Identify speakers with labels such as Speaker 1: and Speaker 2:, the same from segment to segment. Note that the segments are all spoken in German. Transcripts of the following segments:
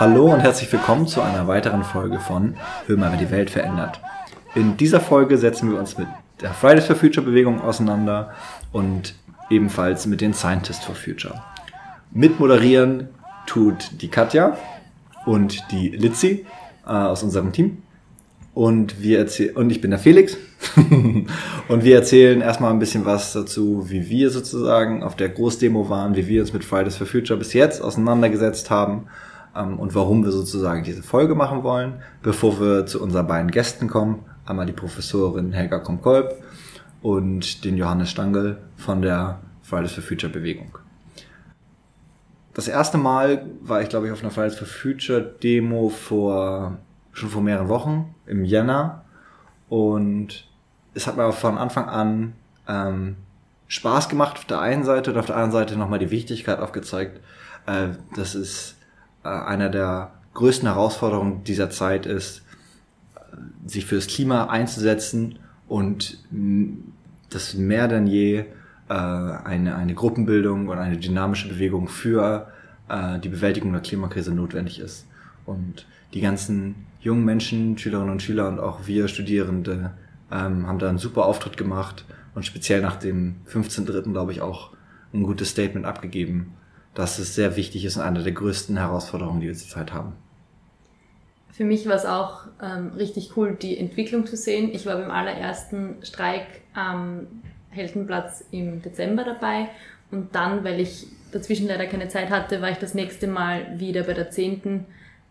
Speaker 1: Hallo und herzlich willkommen zu einer weiteren Folge von Hör mal, wer die Welt verändert. In dieser Folge setzen wir uns mit der Fridays for Future Bewegung auseinander und ebenfalls mit den Scientists for Future. Mitmoderieren tut die Katja und die Litzi äh, aus unserem Team. Und, wir und ich bin der Felix. und wir erzählen erstmal ein bisschen was dazu, wie wir sozusagen auf der Großdemo waren, wie wir uns mit Fridays for Future bis jetzt auseinandergesetzt haben ähm, und warum wir sozusagen diese Folge machen wollen, bevor wir zu unseren beiden Gästen kommen. Einmal die Professorin Helga Komkolb und den Johannes Stangl von der Fridays for Future Bewegung. Das erste Mal war ich, glaube ich, auf einer Fridays for Future Demo vor schon vor mehreren Wochen im Jänner und es hat mir von Anfang an ähm, Spaß gemacht auf der einen Seite und auf der anderen Seite nochmal die Wichtigkeit aufgezeigt, äh, dass es einer der größten Herausforderungen dieser Zeit ist, äh, sich für das Klima einzusetzen und dass mehr denn je äh, eine, eine Gruppenbildung und eine dynamische Bewegung für äh, die Bewältigung der Klimakrise notwendig ist. Und die ganzen jungen Menschen, Schülerinnen und Schüler und auch wir Studierende ähm, haben da einen super Auftritt gemacht und speziell nach dem 15.3. glaube ich auch ein gutes Statement abgegeben, dass es sehr wichtig ist und eine der größten Herausforderungen, die wir zurzeit haben.
Speaker 2: Für mich war es auch ähm, richtig cool, die Entwicklung zu sehen. Ich war beim allerersten Streik am Heldenplatz im Dezember dabei und dann, weil ich dazwischen leider keine Zeit hatte, war ich das nächste Mal wieder bei der zehnten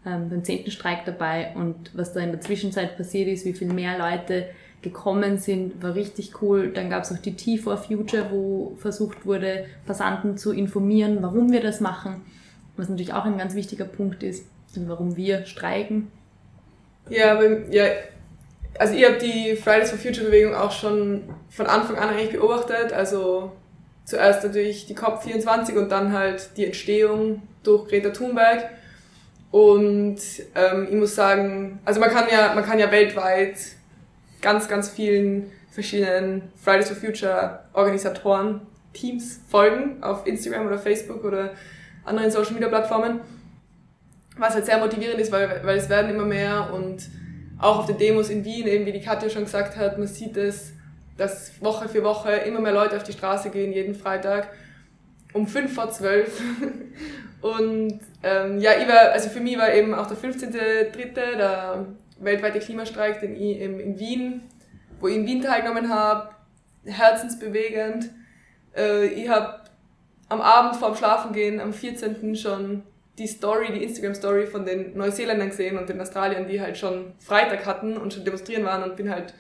Speaker 2: ähm, beim zehnten Streik dabei und was da in der Zwischenzeit passiert ist, wie viel mehr Leute gekommen sind, war richtig cool. Dann gab es auch die Tea for Future, wo versucht wurde, Passanten zu informieren, warum wir das machen, was natürlich auch ein ganz wichtiger Punkt ist, warum wir streiken.
Speaker 3: Ja, aber, ja also ihr habt die Fridays for Future Bewegung auch schon von Anfang an eigentlich beobachtet, also zuerst natürlich die COP24 und dann halt die Entstehung durch Greta Thunberg. Und ähm, ich muss sagen, also man kann ja, man kann ja weltweit ganz, ganz vielen verschiedenen Fridays for Future Organisatoren, Teams folgen auf Instagram oder Facebook oder anderen Social Media Plattformen. Was halt sehr motivierend ist, weil, weil es werden immer mehr und auch auf den Demos in Wien, eben wie die Katja schon gesagt hat, man sieht es, dass Woche für Woche immer mehr Leute auf die Straße gehen, jeden Freitag um fünf vor zwölf Und ähm, ja, ich war, also für mich war eben auch der 15.3., der weltweite Klimastreik, den ich eben in Wien, wo ich in Wien teilgenommen habe, herzensbewegend. Äh, ich habe am Abend vorm Schlafengehen, am 14. schon die Story, die Instagram-Story von den Neuseeländern gesehen und den Australiern, die halt schon Freitag hatten und schon demonstrieren waren und bin halt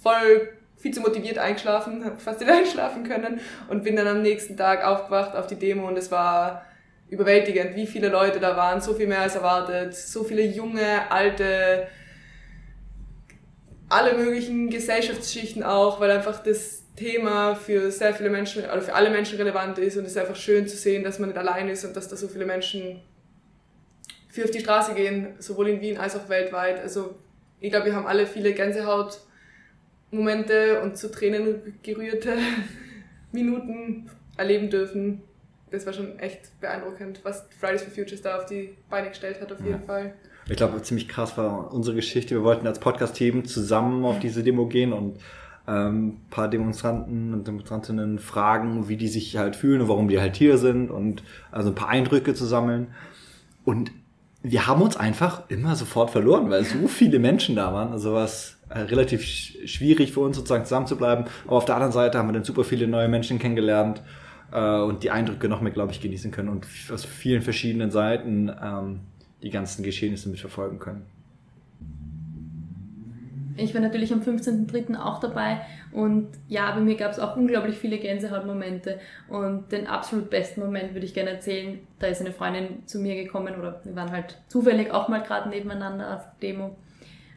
Speaker 3: voll viel zu motiviert eingeschlafen, habe fast nicht einschlafen können und bin dann am nächsten Tag aufgewacht auf die Demo und es war überwältigend, wie viele Leute da waren, so viel mehr als erwartet, so viele junge, alte, alle möglichen Gesellschaftsschichten auch, weil einfach das Thema für sehr viele Menschen oder für alle Menschen relevant ist und es ist einfach schön zu sehen, dass man nicht allein ist und dass da so viele Menschen für auf die Straße gehen, sowohl in Wien als auch weltweit. Also ich glaube, wir haben alle viele Gänsehautmomente und zu Tränen gerührte Minuten erleben dürfen das war schon echt beeindruckend, was Fridays for Futures da auf die Beine gestellt hat, auf jeden ja. Fall.
Speaker 1: Ich glaube, ziemlich krass war unsere Geschichte. Wir wollten als Podcast-Team zusammen auf diese Demo gehen und ähm, paar Demonstranten und Demonstrantinnen fragen, wie die sich halt fühlen und warum die halt hier sind und also ein paar Eindrücke zu sammeln. Und wir haben uns einfach immer sofort verloren, weil so viele Menschen da waren. Also was äh, relativ schwierig für uns sozusagen zusammenzubleiben. Aber auf der anderen Seite haben wir dann super viele neue Menschen kennengelernt äh, und die Eindrücke noch mehr, glaube ich, genießen können und aus vielen verschiedenen Seiten ähm, die ganzen Geschehnisse mitverfolgen können.
Speaker 2: Ich war natürlich am 15.03. auch dabei und ja, bei mir gab es auch unglaublich viele Gänsehautmomente und den absolut besten Moment würde ich gerne erzählen. Da ist eine Freundin zu mir gekommen oder wir waren halt zufällig auch mal gerade nebeneinander auf Demo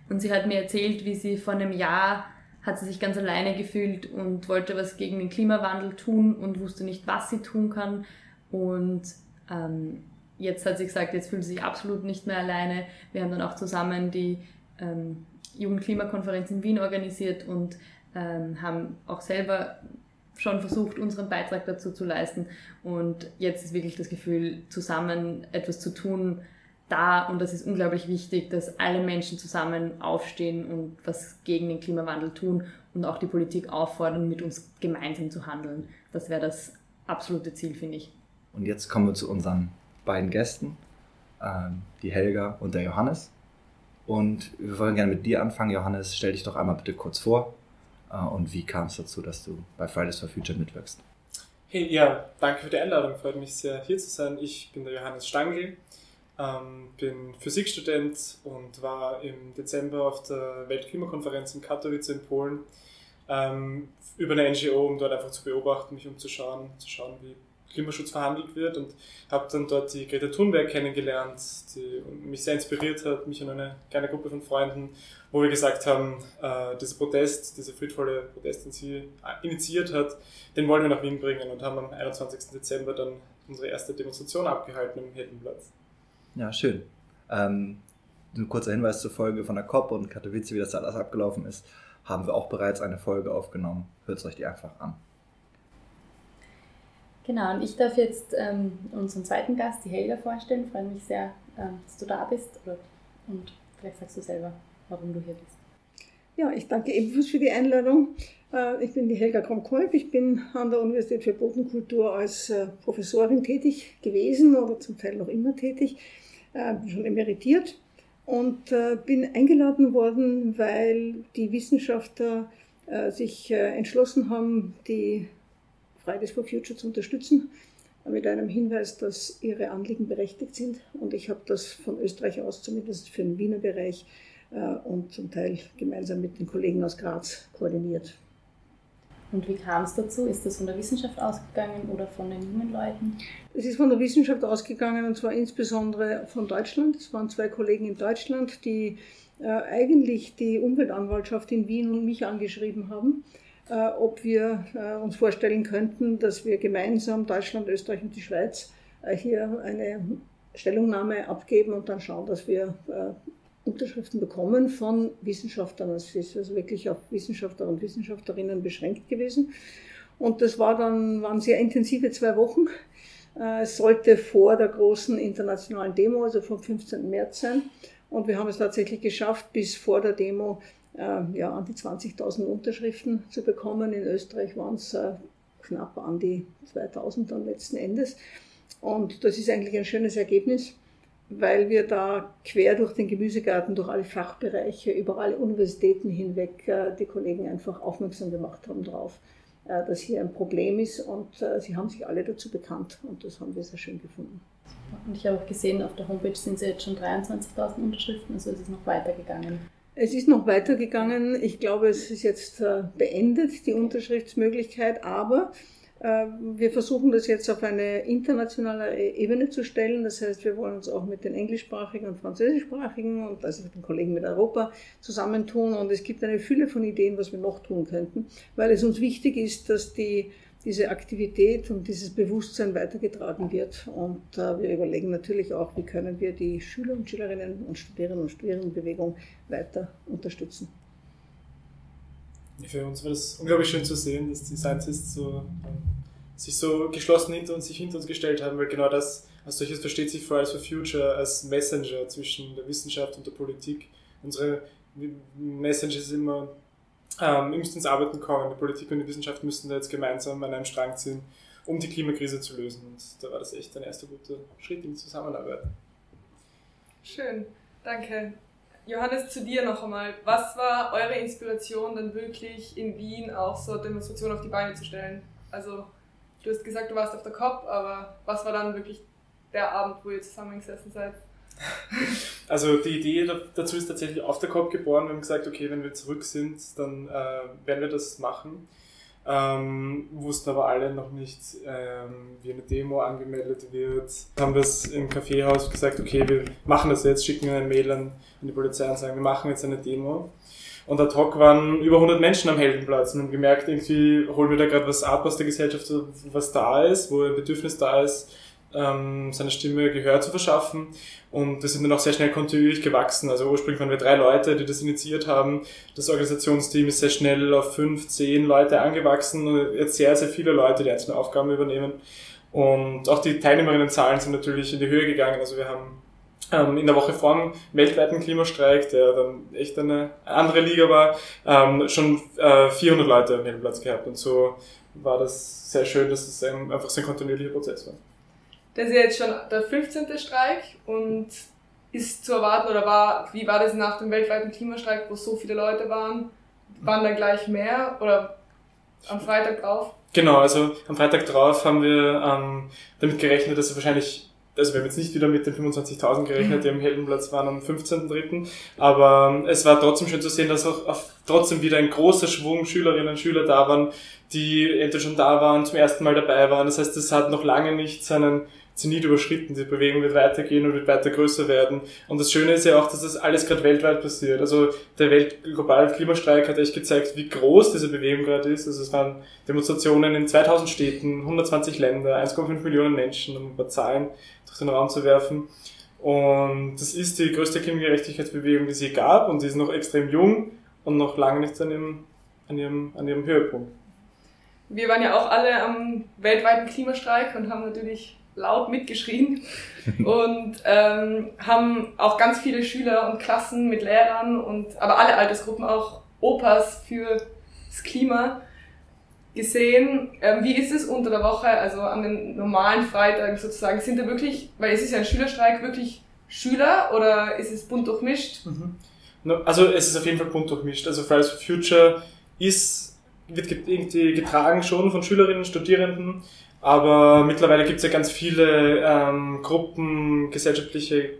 Speaker 2: und sie hat mir erzählt, wie sie vor einem Jahr hat sie sich ganz alleine gefühlt und wollte was gegen den Klimawandel tun und wusste nicht, was sie tun kann. Und ähm, jetzt hat sie gesagt, jetzt fühlt sie sich absolut nicht mehr alleine. Wir haben dann auch zusammen die ähm, Jugendklimakonferenz in Wien organisiert und ähm, haben auch selber schon versucht, unseren Beitrag dazu zu leisten. Und jetzt ist wirklich das Gefühl, zusammen etwas zu tun, da, und das ist unglaublich wichtig, dass alle Menschen zusammen aufstehen und was gegen den Klimawandel tun und auch die Politik auffordern, mit uns gemeinsam zu handeln. Das wäre das absolute Ziel, finde ich.
Speaker 1: Und jetzt kommen wir zu unseren beiden Gästen, ähm, die Helga und der Johannes. Und wir wollen gerne mit dir anfangen. Johannes, stell dich doch einmal bitte kurz vor. Äh, und wie kam es dazu, dass du bei Fridays for Future mitwirkst?
Speaker 4: Hey, ja, danke für die Einladung. Freut mich sehr, hier zu sein. Ich bin der Johannes Stangl, ähm, bin Physikstudent und war im Dezember auf der Weltklimakonferenz in Katowice in Polen ähm, über eine NGO, um dort einfach zu beobachten, mich umzuschauen, zu schauen, wie Klimaschutz verhandelt wird und habe dann dort die Greta Thunberg kennengelernt, die mich sehr inspiriert hat, mich und eine kleine Gruppe von Freunden, wo wir gesagt haben, äh, dieser Protest, dieser friedvolle Protest, den sie initiiert hat, den wollen wir nach Wien bringen und haben am 21. Dezember dann unsere erste Demonstration abgehalten im Heldenplatz.
Speaker 1: Ja, schön. Ähm, ein kurzer Hinweis zur Folge von der COP und Katowice, wie das da alles abgelaufen ist, haben wir auch bereits eine Folge aufgenommen. Hört euch die einfach an.
Speaker 2: Genau, und ich darf jetzt ähm, unseren zweiten Gast, die Helga, vorstellen. Ich freue mich sehr, ähm, dass du da bist. Und vielleicht sagst du selber, warum du hier bist.
Speaker 5: Ja, ich danke ebenfalls für die Einladung. Äh, ich bin die Helga Kromkolb. Ich bin an der Universität für Bodenkultur als äh, Professorin tätig gewesen oder zum Teil noch immer tätig. Äh, bin schon emeritiert und bin eingeladen worden, weil die Wissenschaftler sich entschlossen haben, die Fridays for Future zu unterstützen, mit einem Hinweis, dass ihre Anliegen berechtigt sind. Und ich habe das von Österreich aus, zumindest für den Wiener Bereich äh, und zum Teil gemeinsam mit den Kollegen aus Graz koordiniert.
Speaker 2: Und wie kam es dazu? Ist das von der Wissenschaft ausgegangen oder von den jungen Leuten?
Speaker 5: Es ist von der Wissenschaft ausgegangen und zwar insbesondere von Deutschland. Es waren zwei Kollegen in Deutschland, die äh, eigentlich die Umweltanwaltschaft in Wien und mich angeschrieben haben äh, ob wir äh, uns vorstellen könnten, dass wir gemeinsam Deutschland, Österreich und die Schweiz äh, hier eine Stellungnahme abgeben und dann schauen, dass wir Unterschriften bekommen von Wissenschaftlern. Es ist also wirklich auf Wissenschaftler und Wissenschaftlerinnen beschränkt gewesen. Und das war dann, waren sehr intensive zwei Wochen. Es sollte vor der großen internationalen Demo, also vom 15. März sein. Und wir haben es tatsächlich geschafft, bis vor der Demo äh, ja, an die 20.000 Unterschriften zu bekommen. In Österreich waren es äh, knapp an die 2.000 dann letzten Endes. Und das ist eigentlich ein schönes Ergebnis, weil wir da quer durch den Gemüsegarten, durch alle Fachbereiche, über alle Universitäten hinweg äh, die Kollegen einfach aufmerksam gemacht haben darauf, äh, dass hier ein Problem ist. Und äh, sie haben sich alle dazu bekannt und das haben wir sehr schön gefunden.
Speaker 2: Und ich habe auch gesehen, auf der Homepage sind jetzt schon 23.000 Unterschriften, also es ist noch weitergegangen.
Speaker 5: Es ist noch weitergegangen. Ich glaube, es ist jetzt äh, beendet, die Unterschriftsmöglichkeit, aber äh, wir versuchen das jetzt auf eine internationale Ebene zu stellen. Das heißt, wir wollen uns auch mit den englischsprachigen und französischsprachigen und also mit den Kollegen mit Europa zusammentun. Und es gibt eine Fülle von Ideen, was wir noch tun könnten, weil es uns wichtig ist, dass die diese Aktivität und dieses Bewusstsein weitergetragen wird. Und äh, wir überlegen natürlich auch, wie können wir die Schüler und Schülerinnen und Studierenden und Studierendenbewegung weiter unterstützen.
Speaker 4: Für uns war das unglaublich schön zu sehen, dass die Scientists so, ähm, sich so geschlossen hinter uns, sich hinter uns gestellt haben, weil genau das als solches versteht sich Fridays for Future als Messenger zwischen der Wissenschaft und der Politik. Unsere Message ist immer ähm, ihr müsst ins Arbeiten kommen. Die Politik und die Wissenschaft müssen da jetzt gemeinsam an einem Strang ziehen, um die Klimakrise zu lösen. Und da war das echt ein erster guter Schritt in die Zusammenarbeit.
Speaker 3: Schön, danke. Johannes, zu dir noch einmal. Was war eure Inspiration, dann wirklich in Wien auch so Demonstrationen auf die Beine zu stellen? Also, du hast gesagt, du warst auf der COP, aber was war dann wirklich der Abend, wo ihr zusammengesessen seid?
Speaker 4: Also die Idee dazu ist tatsächlich auf der COP geboren. Wir haben gesagt, okay, wenn wir zurück sind, dann äh, werden wir das machen. Ähm, wussten aber alle noch nicht, ähm, wie eine Demo angemeldet wird. Haben das im Kaffeehaus gesagt, okay, wir machen das jetzt, schicken eine Mail an, an die Polizei und sagen, wir machen jetzt eine Demo. Und ad hoc waren über 100 Menschen am Heldenplatz und haben gemerkt, irgendwie holen wir da gerade was ab aus der Gesellschaft, was da ist, wo ein Bedürfnis da ist, ähm, seine Stimme Gehör zu verschaffen. Und das sind dann auch sehr schnell kontinuierlich gewachsen. Also ursprünglich waren wir drei Leute, die das initiiert haben. Das Organisationsteam ist sehr schnell auf fünf, zehn Leute angewachsen und jetzt sehr, sehr viele Leute, die einzelne Aufgaben übernehmen. Und auch die Teilnehmerinnenzahlen sind natürlich in die Höhe gegangen. Also wir haben ähm, in der Woche vor dem weltweiten Klimastreik, der dann echt eine andere Liga war, ähm, schon äh, 400 Leute am Heldenplatz gehabt. Und so war das sehr schön, dass es ein, einfach so ein kontinuierlicher Prozess war.
Speaker 3: Das ist ja jetzt schon der 15. Streik und ist zu erwarten oder war, wie war das nach dem weltweiten Klimastreik, wo so viele Leute waren? Waren da gleich mehr oder am Freitag drauf?
Speaker 4: Genau, also am Freitag drauf haben wir ähm, damit gerechnet, dass es wahrscheinlich, also wir haben jetzt nicht wieder mit den 25.000 gerechnet, die am Heldenplatz waren am 15.3., aber es war trotzdem schön zu sehen, dass auch auf, trotzdem wieder ein großer Schwung Schülerinnen und Schüler da waren, die entweder schon da waren, zum ersten Mal dabei waren. Das heißt, es hat noch lange nicht seinen Zenit überschritten. Die Bewegung wird weitergehen und wird weiter größer werden. Und das Schöne ist ja auch, dass das alles gerade weltweit passiert. Also der Welt globale Klimastreik hat echt gezeigt, wie groß diese Bewegung gerade ist. Also es waren Demonstrationen in 2000 Städten, 120 Länder, 1,5 Millionen Menschen, um ein paar Zahlen durch den Raum zu werfen. Und das ist die größte Klimagerechtigkeitsbewegung, die es je gab und sie ist noch extrem jung und noch lange nicht an ihrem, an ihrem, an ihrem Höhepunkt.
Speaker 3: Wir waren ja auch alle am weltweiten Klimastreik und haben natürlich laut mitgeschrien und ähm, haben auch ganz viele Schüler und Klassen mit Lehrern und aber alle Altersgruppen auch Opas für das Klima gesehen. Ähm, wie ist es unter der Woche, also an den normalen Freitagen sozusagen? Sind da wirklich, weil es ist ja ein Schülerstreik, wirklich Schüler oder ist es bunt durchmischt?
Speaker 4: Mhm. Also es ist auf jeden Fall bunt durchmischt. Also Fridays for Future ist, wird irgendwie getragen schon von Schülerinnen, Studierenden aber mittlerweile gibt es ja ganz viele ähm, Gruppen, gesellschaftliche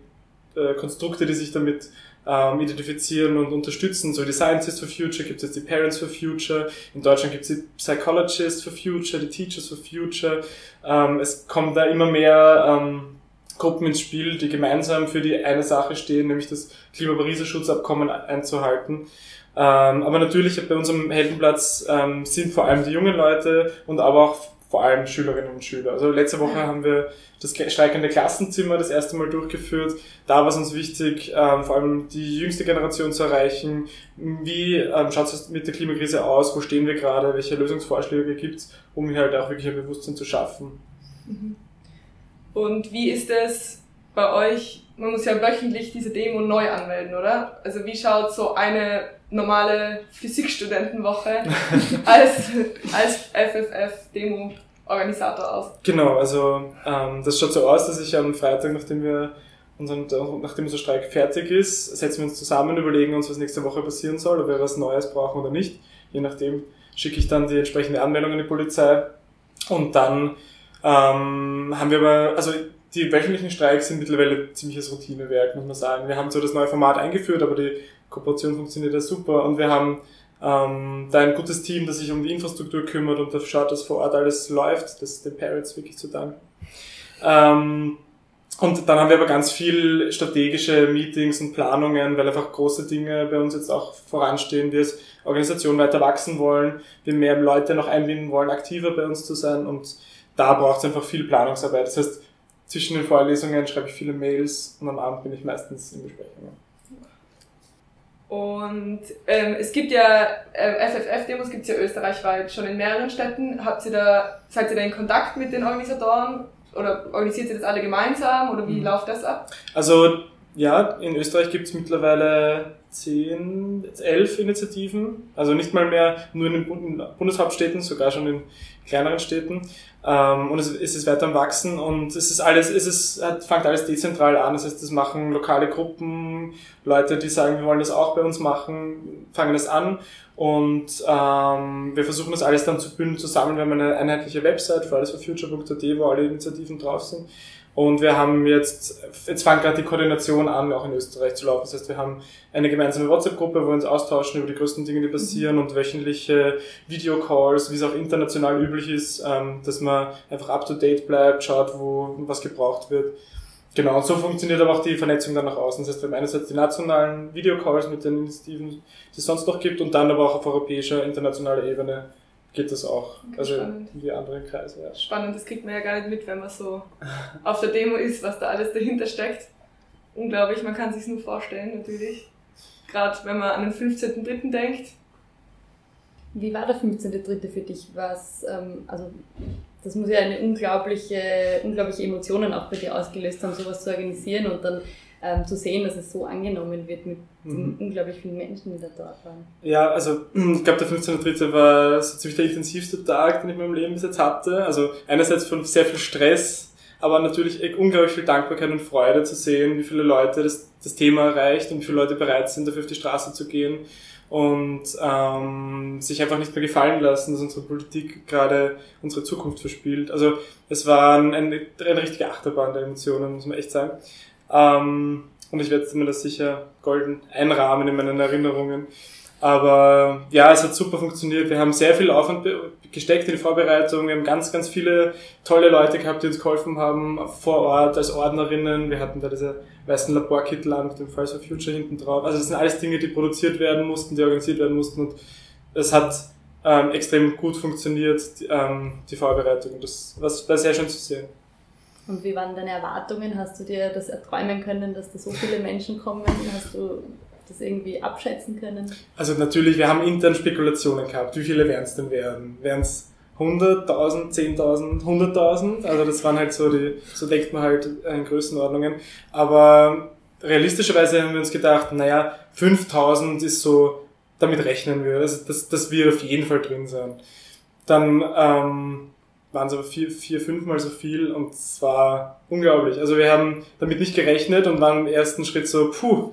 Speaker 4: äh, Konstrukte, die sich damit ähm, identifizieren und unterstützen. So die Scientists for Future gibt es jetzt die Parents for Future. In Deutschland gibt es die Psychologists for Future, die Teachers for Future. Ähm, es kommen da immer mehr ähm, Gruppen ins Spiel, die gemeinsam für die eine Sache stehen, nämlich das Klima-Pariser Schutzabkommen einzuhalten. Ähm, aber natürlich bei unserem Heldenplatz ähm, sind vor allem die jungen Leute und aber auch vor allem Schülerinnen und Schüler. Also letzte Woche haben wir das streikende Klassenzimmer das erste Mal durchgeführt. Da war es uns wichtig, ähm, vor allem die jüngste Generation zu erreichen. Wie ähm, schaut es mit der Klimakrise aus? Wo stehen wir gerade? Welche Lösungsvorschläge gibt es, um hier halt auch wirklich ein Bewusstsein zu schaffen?
Speaker 3: Mhm. Und wie ist es bei euch? Man muss ja wöchentlich diese Demo neu anmelden, oder? Also wie schaut so eine normale Physikstudentenwoche als, als FFF-Demo-Organisator aus?
Speaker 4: Genau, also ähm, das schaut so aus, dass ich am Freitag, nachdem wir unseren, nachdem unser Streik fertig ist, setzen wir uns zusammen, überlegen uns, was nächste Woche passieren soll, ob wir was Neues brauchen oder nicht. Je nachdem schicke ich dann die entsprechende Anmeldung an die Polizei und dann ähm, haben wir aber, also die wöchentlichen Streiks sind mittlerweile ziemliches Routinewerk, muss man sagen. Wir haben so das neue Format eingeführt, aber die Kooperation funktioniert ja super und wir haben ähm, da ein gutes Team, das sich um die Infrastruktur kümmert und dafür schaut, dass vor Ort alles läuft. Das ist den Parents wirklich zu danken. Ähm, und dann haben wir aber ganz viel strategische Meetings und Planungen, weil einfach große Dinge bei uns jetzt auch voranstehen. Wir als Organisation weiter wachsen wollen, wir mehr Leute noch einbinden wollen, aktiver bei uns zu sein und da braucht es einfach viel Planungsarbeit. Das heißt, zwischen den Vorlesungen schreibe ich viele Mails und am Abend bin ich meistens in Besprechungen.
Speaker 3: Und ähm, es gibt ja äh, FFF-Demos gibt es ja österreichweit schon in mehreren Städten. Habt ihr da, seid ihr da in Kontakt mit den Organisatoren oder organisiert ihr das alle gemeinsam oder wie mhm. läuft das ab?
Speaker 4: Also ja, in Österreich gibt es mittlerweile zehn, elf Initiativen. Also nicht mal mehr nur in den Bundeshauptstädten, sogar schon in kleineren Städten. Ähm, und es, es ist weiter am Wachsen und es ist alles, es ist, fängt alles dezentral an. Das heißt, das machen lokale Gruppen, Leute, die sagen, wir wollen das auch bei uns machen, fangen das an und ähm, wir versuchen das alles dann zu bündeln, zu sammeln. Wir haben eine einheitliche Website, fridaysforfuture.at, wo alle Initiativen drauf sind. Und wir haben jetzt, jetzt fängt gerade die Koordination an, auch in Österreich zu laufen. Das heißt, wir haben eine gemeinsame WhatsApp-Gruppe, wo wir uns austauschen über die größten Dinge, die passieren und wöchentliche Videocalls, wie es auch international üblich ist, ähm, dass man einfach up to date bleibt, schaut, wo was gebraucht wird. Genau, und so funktioniert aber auch die Vernetzung dann nach außen. Das heißt, wir haben einerseits die nationalen Videocalls mit den Initiativen, die es sonst noch gibt, und dann aber auch auf europäischer, internationaler Ebene geht das auch. Okay, also spannend. wie andere Kreise. Ja.
Speaker 3: Spannend, das kriegt man ja gar nicht mit, wenn man so auf der Demo ist, was da alles dahinter steckt. Unglaublich, man kann sich nur vorstellen, natürlich. Gerade wenn man an den 15.3. denkt.
Speaker 2: Wie war der 15.3. für dich? Was, ähm, also das muss ja eine unglaubliche, unglaubliche Emotionen auch bei dir ausgelöst haben, sowas zu organisieren und dann ähm, zu sehen, dass es so angenommen wird mit den unglaublich vielen Menschen, die da dort waren.
Speaker 4: Ja, also ich glaube, der 15.3. war so ziemlich der intensivste Tag, den ich in meinem Leben bis jetzt hatte. Also einerseits von sehr viel Stress, aber natürlich echt unglaublich viel Dankbarkeit und Freude zu sehen, wie viele Leute das, das Thema erreicht und wie viele Leute bereit sind, dafür auf die Straße zu gehen und ähm, sich einfach nicht mehr gefallen lassen, dass unsere Politik gerade unsere Zukunft verspielt. Also es war ein, ein, eine richtige Achterbahn der Emotionen, muss man echt sagen. Ähm, und ich werde mir das sicher golden einrahmen in meinen Erinnerungen. Aber ja, es hat super funktioniert. Wir haben sehr viel Aufwand gesteckt in die Vorbereitung. Wir haben ganz, ganz viele tolle Leute gehabt, die uns geholfen haben vor Ort als Ordnerinnen. Wir hatten da diese weißen Laborkittel an mit dem Fridays for Future hinten drauf. Also das sind alles Dinge, die produziert werden mussten, die organisiert werden mussten und es hat ähm, extrem gut funktioniert, die, ähm, die Vorbereitung. Das war sehr schön zu sehen.
Speaker 2: Und wie waren deine Erwartungen? Hast du dir das erträumen können, dass da so viele Menschen kommen? Hast du das irgendwie abschätzen können?
Speaker 4: Also natürlich, wir haben intern Spekulationen gehabt. Wie viele werden es denn werden? Werden es 100.000, 10.000, 100.000? Also das waren halt so die, so denkt man halt in Größenordnungen. Aber realistischerweise haben wir uns gedacht, naja, 5.000 ist so, damit rechnen wir. Also das, das wird auf jeden Fall drin sein. Dann ähm, waren es aber vier, vier, fünfmal so viel und es war unglaublich. Also wir haben damit nicht gerechnet und waren im ersten Schritt so, puh,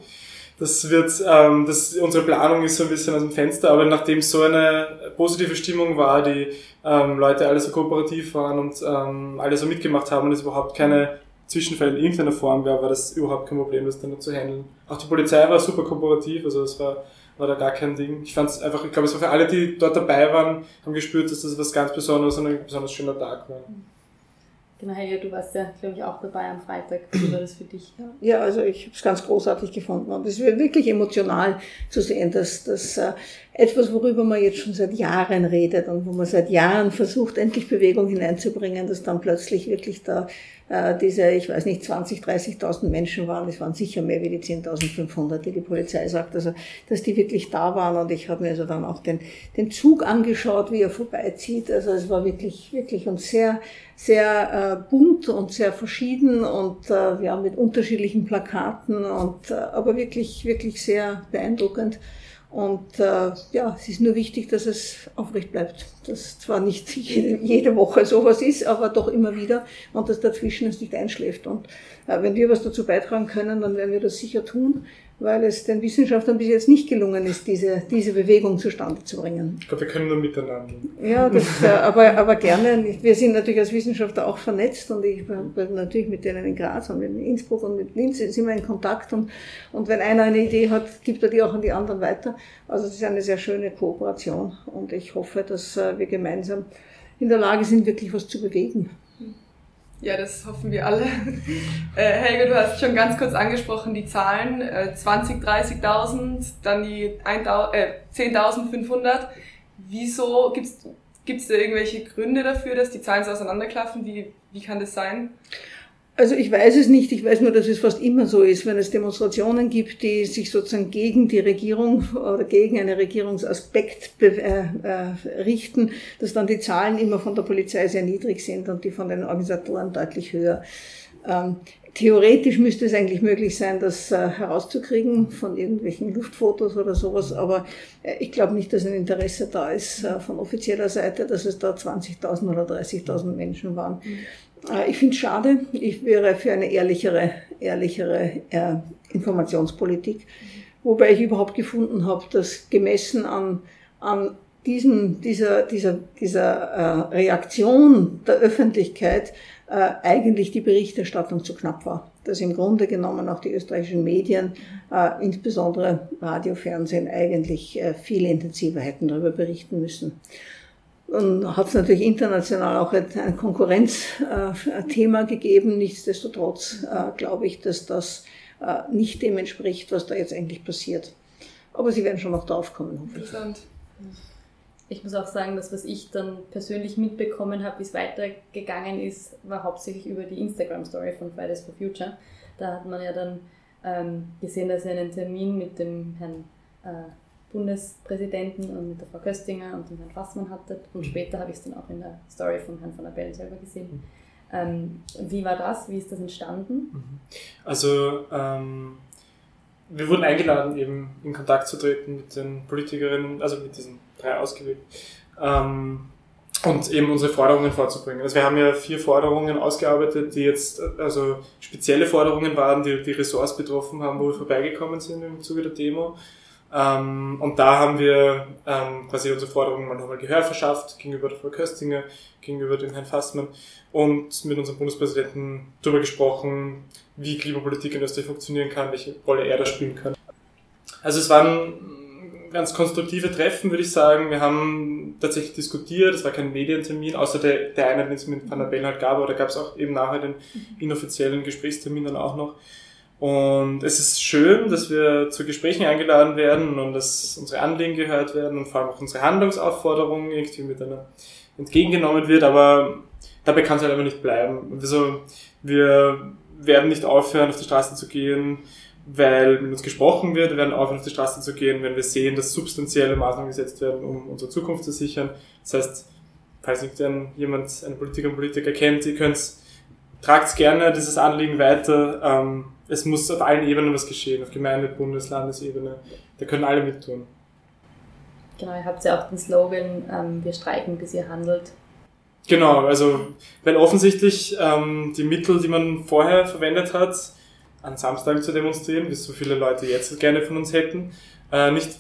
Speaker 4: das wird, ähm, das, unsere Planung ist so ein bisschen aus dem Fenster, aber nachdem so eine positive Stimmung war, die ähm, Leute alle so kooperativ waren und ähm, alle so mitgemacht haben und es überhaupt keine Zwischenfälle in irgendeiner Form gab, war das überhaupt kein Problem, das dann zu handeln. Auch die Polizei war super kooperativ, also es war, war da gar kein Ding. Ich fand es einfach, ich glaube, es war für alle, die dort dabei waren, haben gespürt, dass das was ganz Besonderes und ein besonders schöner Tag war.
Speaker 2: Genau, Helga, du warst ja, glaube ich, auch dabei am Freitag. Wie war das für dich?
Speaker 5: Ja, also ich habe es ganz großartig gefunden. Und es wird wirklich emotional zu sehen, dass, dass äh, etwas, worüber man jetzt schon seit Jahren redet und wo man seit Jahren versucht, endlich Bewegung hineinzubringen, dass dann plötzlich wirklich da äh, diese, ich weiß nicht, 20, 30.000 Menschen waren. Es waren sicher mehr wie die 10.500, die die Polizei sagt. Also, dass die wirklich da waren. Und ich habe mir also dann auch den, den Zug angeschaut, wie er vorbeizieht. Also es war wirklich, wirklich und sehr, sehr äh, bunt und sehr verschieden und äh, ja, mit unterschiedlichen Plakaten und äh, aber wirklich, wirklich sehr beeindruckend. Und äh, ja, es ist nur wichtig, dass es aufrecht bleibt. Dass zwar nicht jede, jede Woche sowas ist, aber doch immer wieder und dass dazwischen es nicht einschläft. Und äh, wenn wir was dazu beitragen können, dann werden wir das sicher tun weil es den Wissenschaftlern bis jetzt nicht gelungen ist, diese, diese Bewegung zustande zu bringen.
Speaker 4: Ich glaube, wir können nur miteinander.
Speaker 5: Ja, das, äh, aber, aber gerne. Wir sind natürlich als Wissenschaftler auch vernetzt und ich bin natürlich mit denen in Graz und in Innsbruck und mit Linz sind wir in Kontakt und, und wenn einer eine Idee hat, gibt er die auch an die anderen weiter. Also es ist eine sehr schöne Kooperation und ich hoffe, dass äh, wir gemeinsam in der Lage sind, wirklich was zu bewegen.
Speaker 3: Ja, das hoffen wir alle. äh, Helge, du hast schon ganz kurz angesprochen, die Zahlen. Äh, 20, 30.000, dann die äh, 10.500. Wieso gibt es da irgendwelche Gründe dafür, dass die Zahlen so auseinanderklaffen? Wie, wie kann das sein?
Speaker 5: Also ich weiß es nicht, ich weiß nur, dass es fast immer so ist, wenn es Demonstrationen gibt, die sich sozusagen gegen die Regierung oder gegen einen Regierungsaspekt äh, äh, richten, dass dann die Zahlen immer von der Polizei sehr niedrig sind und die von den Organisatoren deutlich höher. Theoretisch müsste es eigentlich möglich sein, das äh, herauszukriegen von irgendwelchen Luftfotos oder sowas, aber äh, ich glaube nicht, dass ein Interesse da ist äh, von offizieller Seite, dass es da 20.000 oder 30.000 Menschen waren. Mhm. Ich finde es schade. Ich wäre für eine ehrlichere, ehrlichere äh, Informationspolitik. Wobei ich überhaupt gefunden habe, dass gemessen an, an diesen, dieser, dieser, dieser äh, Reaktion der Öffentlichkeit äh, eigentlich die Berichterstattung zu knapp war. Dass im Grunde genommen auch die österreichischen Medien, äh, insbesondere Radio, Fernsehen, eigentlich äh, viel intensiver hätten darüber berichten müssen. Und hat es natürlich international auch ein Konkurrenzthema äh, gegeben. Nichtsdestotrotz äh, glaube ich, dass das äh, nicht dem entspricht, was da jetzt eigentlich passiert. Aber Sie werden schon noch drauf kommen,
Speaker 3: hoffentlich. Interessant.
Speaker 2: Ich muss auch sagen, dass was ich dann persönlich mitbekommen habe, wie es weitergegangen ist, war hauptsächlich über die Instagram-Story von Fridays for Future. Da hat man ja dann ähm, gesehen, dass er einen Termin mit dem Herrn äh, Bundespräsidenten und mit der Frau Köstinger und dem Herrn Fassmann hattet. Und später habe ich es dann auch in der Story von Herrn von der Bell selber gesehen. Ähm, wie war das? Wie ist das entstanden?
Speaker 4: Mhm. Also ähm, wir wurden eingeladen, eben in Kontakt zu treten mit den Politikerinnen, also mit diesen drei ausgewählten, ähm, und eben unsere Forderungen vorzubringen. Also wir haben ja vier Forderungen ausgearbeitet, die jetzt also spezielle Forderungen waren, die die Ressorts betroffen haben, wo wir vorbeigekommen sind im Zuge der Demo. Ähm, und da haben wir ähm, quasi unsere Forderungen mal nochmal Gehör verschafft gegenüber der Frau Köstinger, gegenüber dem Herrn Fassmann und mit unserem Bundespräsidenten darüber gesprochen, wie Klimapolitik in Österreich funktionieren kann, welche Rolle er da spielen kann. Also es waren ganz konstruktive Treffen, würde ich sagen. Wir haben tatsächlich diskutiert, es war kein Medientermin, außer der, der eine, den es mit Van der Bellen halt gab, aber da gab es auch eben nachher den inoffiziellen Gesprächstermin dann auch noch. Und es ist schön, dass wir zu Gesprächen eingeladen werden und dass unsere Anliegen gehört werden und vor allem auch unsere Handlungsaufforderungen irgendwie mit einer entgegengenommen wird, aber dabei kann es halt aber nicht bleiben. Also wir werden nicht aufhören, auf die Straße zu gehen, weil mit uns gesprochen wird. Wir werden aufhören, auf die Straße zu gehen, wenn wir sehen, dass substanzielle Maßnahmen gesetzt werden, um unsere Zukunft zu sichern. Das heißt, falls nicht jemand, ein Politiker und Politiker kennt, ihr könnt, tragt gerne dieses Anliegen weiter. Ähm, es muss auf allen Ebenen was geschehen, auf Gemeinde, Bundes, Landesebene. Da können alle mittun.
Speaker 2: Genau, ihr habt ja auch den Slogan, ähm, wir streiken, bis ihr handelt.
Speaker 4: Genau, also weil offensichtlich ähm, die Mittel, die man vorher verwendet hat, an Samstagen zu demonstrieren, wie so viele Leute jetzt gerne von uns hätten, äh, nicht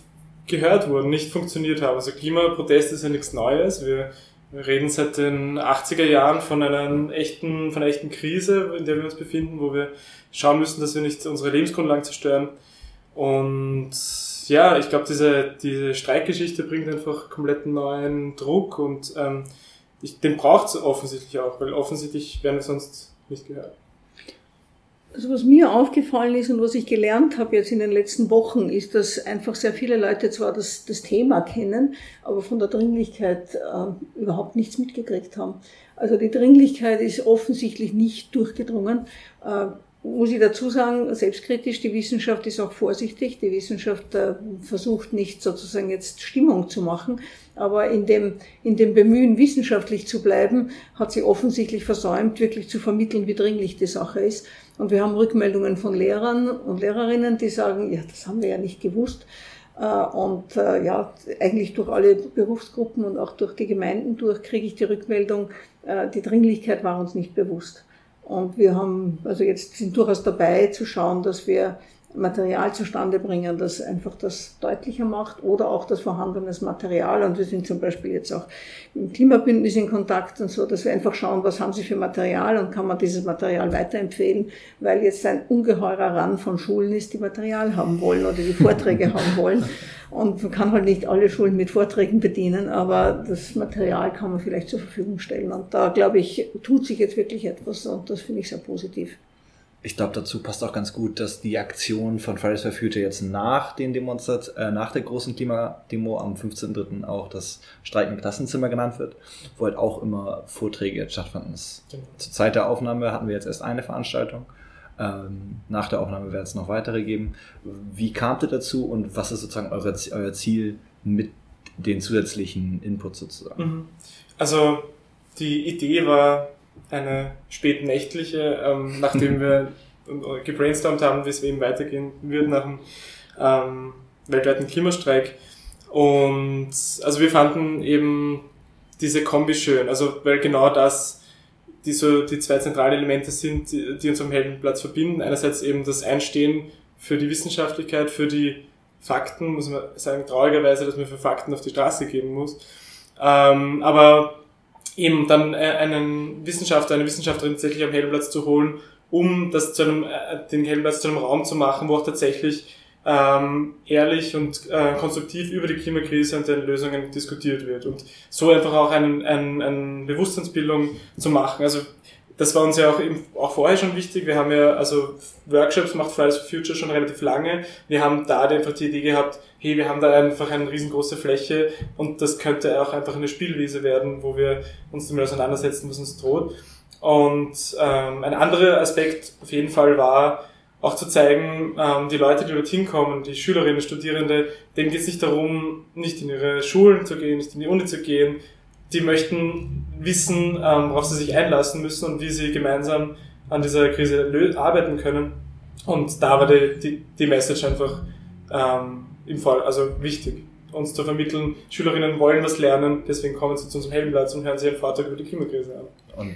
Speaker 4: gehört wurden, nicht funktioniert haben. Also Klimaprotest ist ja nichts Neues. Wir reden seit den 80er Jahren von einer echten, von einer echten Krise, in der wir uns befinden, wo wir schauen müssen, dass wir nicht unsere Lebensgrundlagen zerstören. Und ja, ich glaube, diese, diese Streikgeschichte bringt einfach komplett neuen Druck und ähm, ich, den braucht es offensichtlich auch, weil offensichtlich werden wir sonst nicht gehört.
Speaker 5: Also was mir aufgefallen ist und was ich gelernt habe jetzt in den letzten Wochen, ist, dass einfach sehr viele Leute zwar das, das Thema kennen, aber von der Dringlichkeit äh, überhaupt nichts mitgekriegt haben. Also die Dringlichkeit ist offensichtlich nicht durchgedrungen. Äh, muss ich dazu sagen, selbstkritisch, die Wissenschaft ist auch vorsichtig. Die Wissenschaft äh, versucht nicht sozusagen jetzt Stimmung zu machen, aber in dem, in dem Bemühen, wissenschaftlich zu bleiben, hat sie offensichtlich versäumt, wirklich zu vermitteln, wie dringlich die Sache ist. Und wir haben Rückmeldungen von Lehrern und Lehrerinnen, die sagen, ja, das haben wir ja nicht gewusst. Äh, und äh, ja, eigentlich durch alle Berufsgruppen und auch durch die Gemeinden durch kriege ich die Rückmeldung, die Dringlichkeit war uns nicht bewusst. Und wir haben, also jetzt sind durchaus dabei zu schauen, dass wir Material zustande bringen, das einfach das deutlicher macht oder auch das vorhandenes Material. Und wir sind zum Beispiel jetzt auch im Klimabündnis in Kontakt und so, dass wir einfach schauen, was haben sie für Material und kann man dieses Material weiterempfehlen, weil jetzt ein ungeheurer Rand von Schulen ist, die Material haben wollen oder die Vorträge haben wollen. Und man kann halt nicht alle Schulen mit Vorträgen bedienen, aber das Material kann man vielleicht zur Verfügung stellen. Und da, glaube ich, tut sich jetzt wirklich etwas und das finde ich sehr positiv.
Speaker 1: Ich glaube, dazu passt auch ganz gut, dass die Aktion von Fridays for Future jetzt nach den Demonstrat äh, nach der großen Klimademo am 15.3. auch das Streiken im Klassenzimmer genannt wird, wo halt auch immer Vorträge jetzt stattfanden. Genau. Zur Zeit der Aufnahme hatten wir jetzt erst eine Veranstaltung. Ähm, nach der Aufnahme wird es noch weitere geben. Wie kamt ihr dazu und was ist sozusagen eure, euer Ziel mit den zusätzlichen Inputs sozusagen? Mhm.
Speaker 4: Also die Idee war eine spätnächtliche, ähm, nachdem wir gebrainstormt haben, wie es eben weitergehen wird nach dem ähm, weltweiten Klimastreik. Und also wir fanden eben diese Kombi schön, also weil genau das die so die zwei zentralen Elemente sind, die, die uns am Heldenplatz verbinden. Einerseits eben das Einstehen für die Wissenschaftlichkeit, für die Fakten, muss man sagen, traurigerweise, dass man für Fakten auf die Straße gehen muss. Ähm, aber eben dann äh, einen Wissenschaftler, eine Wissenschaftlerin tatsächlich am Heldenplatz zu holen, um das zu einem, äh, den Heldenplatz zu einem Raum zu machen, wo auch tatsächlich ähm, ehrlich und äh, konstruktiv über die Klimakrise und deren Lösungen diskutiert wird und so einfach auch eine ein, ein Bewusstseinsbildung zu machen. Also das war uns ja auch, eben, auch vorher schon wichtig. Wir haben ja, also Workshops macht Fridays for Future schon relativ lange. Wir haben da einfach die Idee gehabt, hey, wir haben da einfach eine riesengroße Fläche und das könnte auch einfach eine Spielwiese werden, wo wir uns damit auseinandersetzen, was uns droht. Und ähm, ein anderer Aspekt auf jeden Fall war, auch zu zeigen, ähm, die Leute, die dorthin kommen, die Schülerinnen, Studierende, denen geht es nicht darum, nicht in ihre Schulen zu gehen, nicht in die Uni zu gehen. Die möchten wissen, ähm, worauf sie sich einlassen müssen und wie sie gemeinsam an dieser Krise arbeiten können. Und da war die, die, die Message einfach ähm, im Fall, also wichtig, uns zu vermitteln, Schülerinnen wollen was lernen, deswegen kommen sie zu unserem Heldenplatz und hören sich einen Vortrag über die Klimakrise an. Und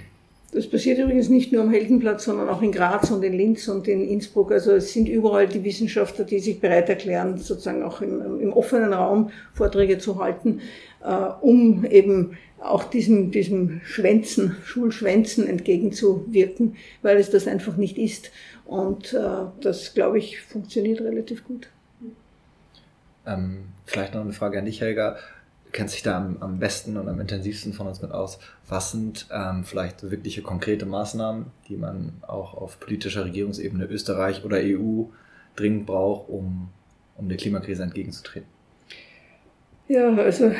Speaker 5: das passiert übrigens nicht nur am Heldenplatz, sondern auch in Graz und in Linz und in Innsbruck. Also es sind überall die Wissenschaftler, die sich bereit erklären, sozusagen auch im, im offenen Raum Vorträge zu halten, um eben auch diesem, diesem Schwänzen, Schulschwänzen entgegenzuwirken, weil es das einfach nicht ist. Und äh, das, glaube ich, funktioniert relativ gut.
Speaker 1: Ähm, vielleicht noch eine Frage an dich, Helga kennt sich da am, am besten und am intensivsten von uns mit aus. Was sind ähm, vielleicht wirkliche konkrete Maßnahmen, die man auch auf politischer Regierungsebene Österreich oder EU dringend braucht, um, um der Klimakrise entgegenzutreten?
Speaker 5: Ja, also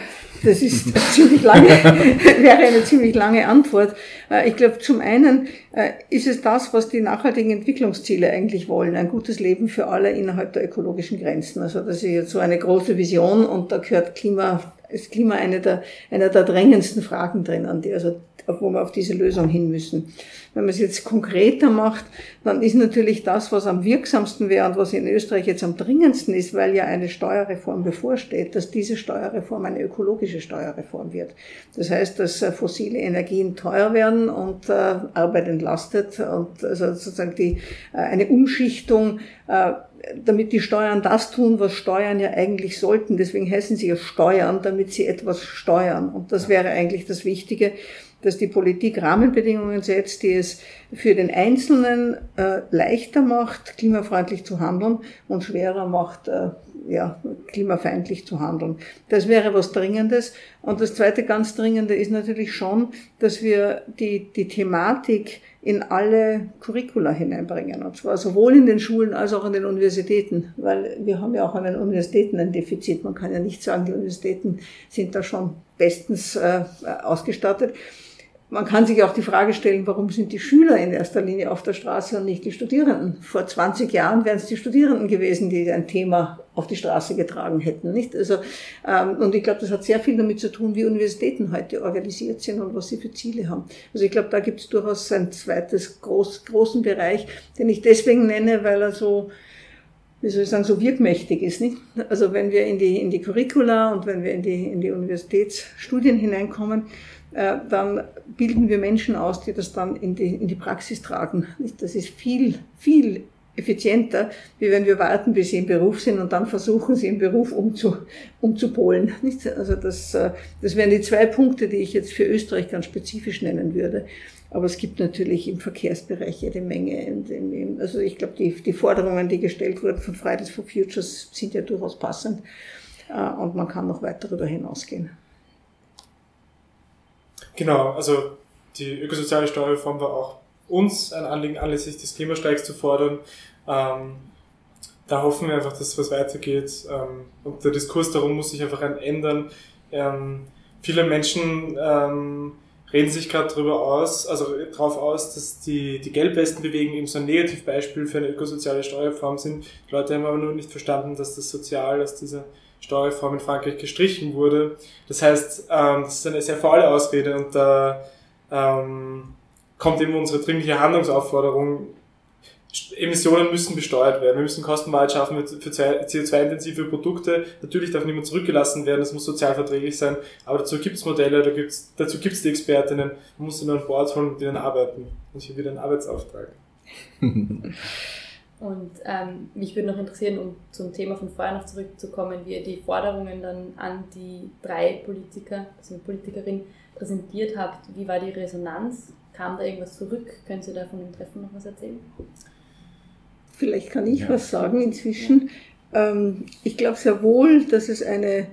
Speaker 5: das ist ziemlich lange, wäre eine ziemlich lange Antwort. Äh, ich glaube, zum einen äh, ist es das, was die nachhaltigen Entwicklungsziele eigentlich wollen, ein gutes Leben für alle innerhalb der ökologischen Grenzen. Also das ist jetzt so eine große Vision und da gehört Klima ist Klima eine der, einer der drängendsten Fragen drin, an die, also, wo wir auf diese Lösung hin müssen. Wenn man es jetzt konkreter macht, dann ist natürlich das, was am wirksamsten wäre und was in Österreich jetzt am dringendsten ist, weil ja eine Steuerreform bevorsteht, dass diese Steuerreform eine ökologische Steuerreform wird. Das heißt, dass äh, fossile Energien teuer werden und äh, Arbeit entlastet und also sozusagen die, äh, eine Umschichtung äh, damit die Steuern das tun, was Steuern ja eigentlich sollten. Deswegen heißen sie ja Steuern, damit sie etwas steuern. Und das wäre eigentlich das Wichtige, dass die Politik Rahmenbedingungen setzt, die es für den Einzelnen äh, leichter macht, klimafreundlich zu handeln und schwerer macht, äh, ja, klimafeindlich zu handeln. Das wäre was Dringendes. Und das zweite ganz Dringende ist natürlich schon, dass wir die, die Thematik in alle Curricula hineinbringen. Und zwar sowohl in den Schulen als auch an den Universitäten, weil wir haben ja auch an den Universitäten ein Defizit. Man kann ja nicht sagen, die Universitäten sind da schon bestens äh, ausgestattet. Man kann sich auch die Frage stellen, warum sind die Schüler in erster Linie auf der Straße und nicht die Studierenden? Vor 20 Jahren wären es die Studierenden gewesen, die ein Thema auf die Straße getragen hätten, nicht? Also, ähm, und ich glaube, das hat sehr viel damit zu tun, wie Universitäten heute organisiert sind und was sie für Ziele haben. Also ich glaube, da gibt es durchaus ein zweites groß, großen Bereich, den ich deswegen nenne, weil er so, wie soll ich sagen, so wirkmächtig ist, nicht? Also wenn wir in die, in die Curricula und wenn wir in die, in die Universitätsstudien hineinkommen, dann bilden wir Menschen aus, die das dann in die, in die Praxis tragen. Das ist viel, viel effizienter, wie wenn wir warten, bis sie im Beruf sind und dann versuchen, sie im Beruf umzu, umzupolen. Also das, äh, das wären die zwei Punkte, die ich jetzt für Österreich ganz spezifisch nennen würde. Aber es gibt natürlich im Verkehrsbereich jede Menge. Also ich glaube, die, die Forderungen, die gestellt wurden von Fridays for Futures, sind ja durchaus passend. Äh, und man kann noch weit darüber hinausgehen.
Speaker 4: Genau, also die ökosoziale Steuerreform war auch uns ein Anliegen, anlässlich des Klimastreiks zu fordern. Ähm, da hoffen wir einfach, dass was weitergeht. Ähm, und der Diskurs darum muss sich einfach ändern. Ähm, viele Menschen ähm, reden sich gerade darüber aus, also darauf aus, dass die, die Gelbwestenbewegung eben so ein Negativbeispiel für eine ökosoziale Steuerreform sind. Die Leute haben aber nur nicht verstanden, dass das Sozial, dass diese Steuerreform in Frankreich gestrichen wurde. Das heißt, ähm, das ist eine sehr faule Ausrede und da ähm, kommt eben unsere dringliche Handlungsaufforderung. Emissionen müssen besteuert werden. Wir müssen Kostenwahrheit schaffen für CO2-intensive Produkte. Natürlich darf niemand zurückgelassen werden, es muss sozialverträglich sein, aber dazu gibt es Modelle, da gibt's, dazu gibt es die Expertinnen. Man muss sie nur an Bord holen und mit denen arbeiten. Und hier wieder ein Arbeitsauftrag.
Speaker 2: Und ähm, mich würde noch interessieren, um zum Thema von vorher noch zurückzukommen, wie ihr die Forderungen dann an die drei Politiker, also eine Politikerin, präsentiert habt. Wie war die Resonanz? Kam da irgendwas zurück? Können Sie da von dem Treffen noch was erzählen?
Speaker 5: Vielleicht kann ich ja. was sagen inzwischen. Ähm, ich glaube sehr wohl, dass es eine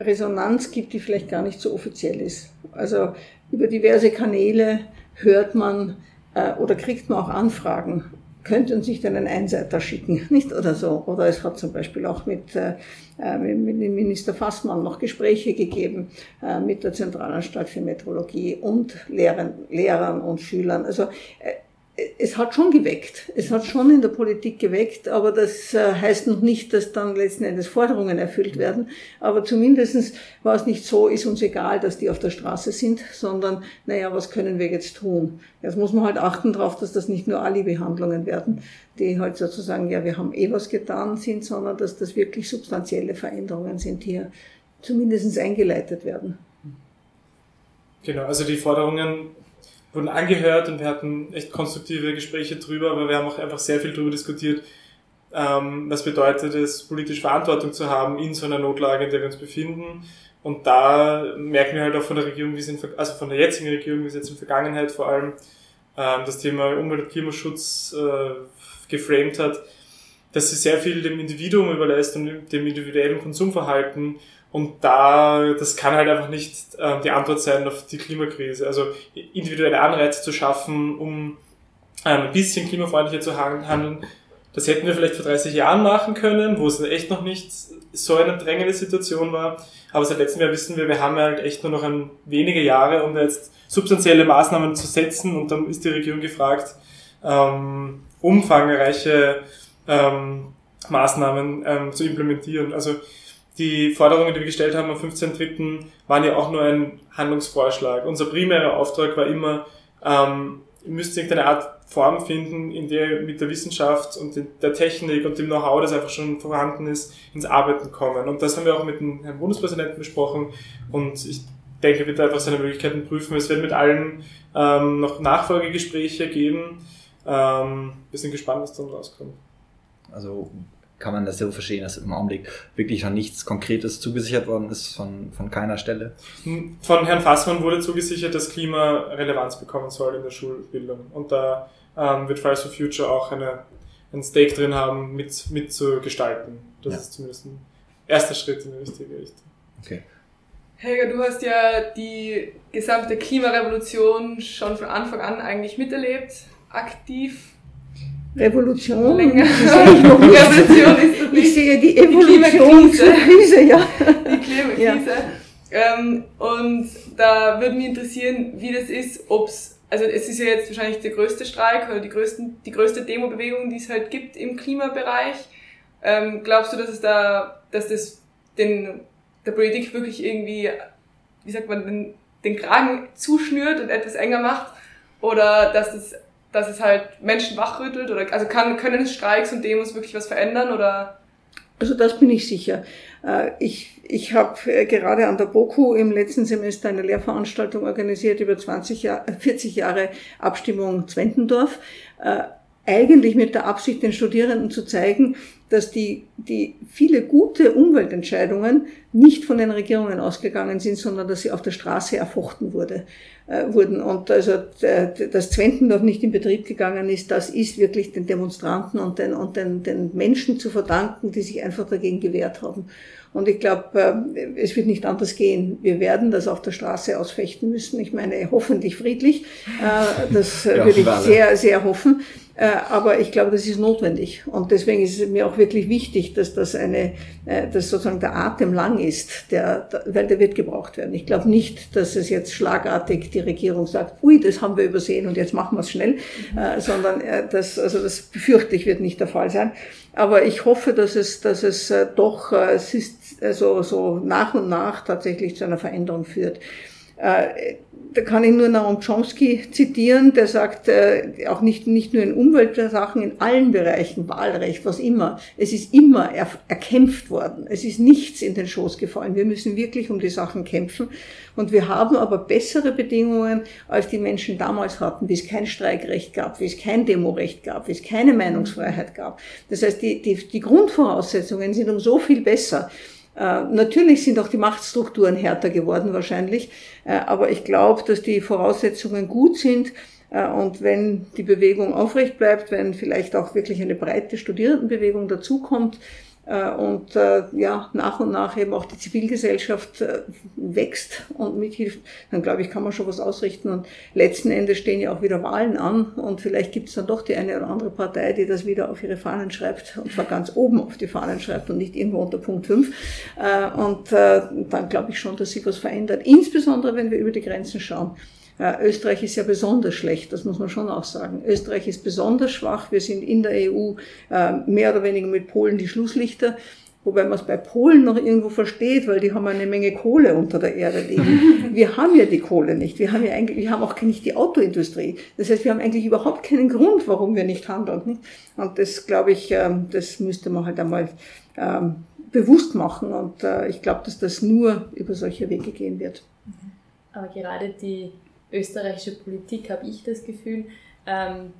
Speaker 5: Resonanz gibt, die vielleicht gar nicht so offiziell ist. Also über diverse Kanäle hört man äh, oder kriegt man auch Anfragen könnte uns nicht einen Einseiter schicken, nicht oder so. Oder es hat zum Beispiel auch mit, äh, äh mit dem Minister Fassmann noch Gespräche gegeben äh, mit der Zentralanstalt für Metrologie und Lehrern, Lehrern und Schülern. Also äh, es hat schon geweckt. Es hat schon in der Politik geweckt, aber das äh, heißt noch nicht, dass dann letzten Endes Forderungen erfüllt werden. Aber zumindestens war es nicht so, ist uns egal, dass die auf der Straße sind, sondern, naja, was können wir jetzt tun? Jetzt muss man halt achten darauf, dass das nicht nur Ali-Behandlungen werden, die halt sozusagen, ja, wir haben eh was getan sind, sondern dass das wirklich substanzielle Veränderungen sind, die hier zumindest eingeleitet werden.
Speaker 4: Genau, also die Forderungen wurden angehört und wir hatten echt konstruktive Gespräche drüber, aber wir haben auch einfach sehr viel darüber diskutiert, ähm, was bedeutet es, politisch Verantwortung zu haben in so einer Notlage, in der wir uns befinden. Und da merken wir halt auch von der Regierung, wie es in, also von der jetzigen Regierung, wie es jetzt in Vergangenheit vor allem ähm, das Thema Umwelt- und Klimaschutz äh, geframed hat, dass sie sehr viel dem Individuum überlässt und dem individuellen Konsumverhalten und da, das kann halt einfach nicht äh, die Antwort sein auf die Klimakrise. Also individuelle Anreize zu schaffen, um ähm, ein bisschen klimafreundlicher zu handeln, das hätten wir vielleicht vor 30 Jahren machen können, wo es echt noch nicht so eine drängende Situation war. Aber seit letztem Jahr wissen wir, wir haben halt echt nur noch ein wenige Jahre, um jetzt substanzielle Maßnahmen zu setzen. Und dann ist die Regierung gefragt, ähm, umfangreiche ähm, Maßnahmen ähm, zu implementieren. Also die Forderungen, die wir gestellt haben am 15.3., waren ja auch nur ein Handlungsvorschlag. Unser primärer Auftrag war immer, ähm, ihr müsst irgendeine Art Form finden, in der ihr mit der Wissenschaft und der Technik und dem Know-how, das einfach schon vorhanden ist, ins Arbeiten kommen. Und das haben wir auch mit dem Herrn Bundespräsidenten besprochen und ich denke, wird einfach seine Möglichkeiten prüfen. Es wird mit allen ähm, noch Nachfolgegespräche geben. Ähm, wir sind gespannt, was dann rauskommt.
Speaker 1: Also kann man das so verstehen, dass im Augenblick wirklich noch nichts Konkretes zugesichert worden ist von, von keiner Stelle?
Speaker 4: Von Herrn Fassmann wurde zugesichert, dass Klima Relevanz bekommen soll in der Schulbildung. Und da ähm, wird Fridays for Future auch eine, ein Stake drin haben, mit, mit zu gestalten. Das ja. ist zumindest ein erster Schritt in die richtige Richtung.
Speaker 1: Okay.
Speaker 3: Helga, du hast ja die gesamte Klimarevolution schon von Anfang an eigentlich miterlebt, aktiv.
Speaker 5: Revolution.
Speaker 3: Länger. Revolution ist das.
Speaker 5: Ich sehe die Evolution die zur Krise, ja.
Speaker 3: Die Klimakrise. Ja. Ähm, und da würde mich interessieren, wie das ist, ob's also es ist ja jetzt wahrscheinlich der größte Streik oder die, größten, die größte Demo-Bewegung, die es halt gibt im Klimabereich. Ähm, glaubst du, dass es da, dass das den, der Politik wirklich irgendwie, wie sagt man, den, den Kragen zuschnürt und etwas enger macht? Oder dass es dass es halt Menschen wachrüttelt? Oder also kann, können Streiks und Demos wirklich was verändern? Oder?
Speaker 5: Also das bin ich sicher. Äh, ich, ich habe äh, gerade an der BOKU im letzten Semester eine Lehrveranstaltung organisiert über 20 Jahr, 40 Jahre Abstimmung Zwentendorf. Äh, eigentlich mit der Absicht, den Studierenden zu zeigen, dass die, die viele gute Umweltentscheidungen nicht von den Regierungen ausgegangen sind, sondern dass sie auf der Straße erfochten wurde, äh, wurden. Und also äh, dass Zwentendorf nicht in Betrieb gegangen ist, das ist wirklich den Demonstranten und den, und den, den Menschen zu verdanken, die sich einfach dagegen gewehrt haben. Und ich glaube, äh, es wird nicht anders gehen. Wir werden das auf der Straße ausfechten müssen. Ich meine, hoffentlich friedlich. Äh, das ja, würde ich sehr, sehr hoffen. Äh, aber ich glaube, das ist notwendig. Und deswegen ist es mir auch wirklich wichtig, dass das eine, äh, dass sozusagen der Atem lang ist, der, weil der wird gebraucht werden. Ich glaube nicht, dass es jetzt schlagartig die Regierung sagt, ui, das haben wir übersehen und jetzt machen wir es schnell, mhm. sondern das, also das befürchte ich wird nicht der Fall sein. Aber ich hoffe, dass es, dass es doch, es ist also so nach und nach tatsächlich zu einer Veränderung führt da kann ich nur Naum Chomsky zitieren, der sagt, äh, auch nicht, nicht nur in Umweltsachen, in allen Bereichen, Wahlrecht, was immer, es ist immer er, erkämpft worden. Es ist nichts in den Schoß gefallen. Wir müssen wirklich um die Sachen kämpfen. Und wir haben aber bessere Bedingungen, als die Menschen damals hatten, wie es kein Streikrecht gab, wie es kein Demorecht gab, wie es keine Meinungsfreiheit gab. Das heißt, die, die, die Grundvoraussetzungen sind um so viel besser. Äh, natürlich sind auch die Machtstrukturen härter geworden wahrscheinlich, äh, aber ich glaube, dass die Voraussetzungen gut sind. Äh, und wenn die Bewegung aufrecht bleibt, wenn vielleicht auch wirklich eine breite Studierendenbewegung dazukommt, und äh, ja, nach und nach eben auch die Zivilgesellschaft äh, wächst und mithilft, dann glaube ich, kann man schon was ausrichten. Und letzten Endes stehen ja auch wieder Wahlen an und vielleicht gibt es dann doch die eine oder andere Partei, die das wieder auf ihre Fahnen schreibt und zwar ganz oben auf die Fahnen schreibt und nicht irgendwo unter Punkt 5. Und dann glaube ich schon, dass sich was verändert. Insbesondere, wenn wir über die Grenzen schauen. Äh, Österreich ist ja besonders schlecht, das muss man schon auch sagen. Österreich ist besonders schwach. Wir sind in der EU äh, mehr oder weniger mit Polen die Schlusslichter. Wobei man es bei Polen noch irgendwo versteht, weil die haben eine Menge Kohle unter der Erde liegen. Wir haben ja die Kohle nicht. Wir haben ja eigentlich, wir haben auch nicht die Autoindustrie. Das heißt, wir haben eigentlich überhaupt keinen Grund, warum wir nicht handeln. Und das, glaube ich, ähm, das müsste man halt einmal ähm, bewusst machen. Und äh, ich glaube, dass das nur über solche Wege gehen wird.
Speaker 2: Aber gerade die österreichische Politik, habe ich das Gefühl, ähm,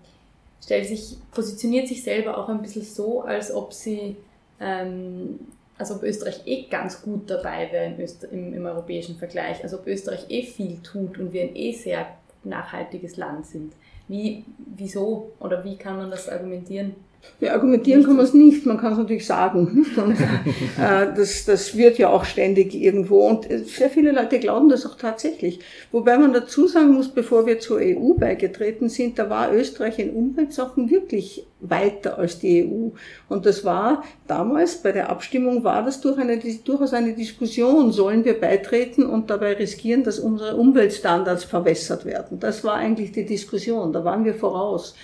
Speaker 2: stellt sich, positioniert sich selber auch ein bisschen so, als ob sie ähm, also ob Österreich eh ganz gut dabei wäre im, im, im, europäischen Vergleich, also ob Österreich eh viel tut und wir ein eh sehr nachhaltiges Land sind. Wie, wieso oder wie kann man das argumentieren?
Speaker 5: Argumentieren kann man es nicht, man kann es natürlich sagen. Und, äh, das, das wird ja auch ständig irgendwo und sehr viele Leute glauben das auch tatsächlich. Wobei man dazu sagen muss, bevor wir zur EU beigetreten sind, da war Österreich in Umweltsachen wirklich weiter als die EU. Und das war damals bei der Abstimmung war das durch eine, durchaus eine Diskussion, sollen wir beitreten und dabei riskieren, dass unsere Umweltstandards verwässert werden. Das war eigentlich die Diskussion, da waren wir voraus.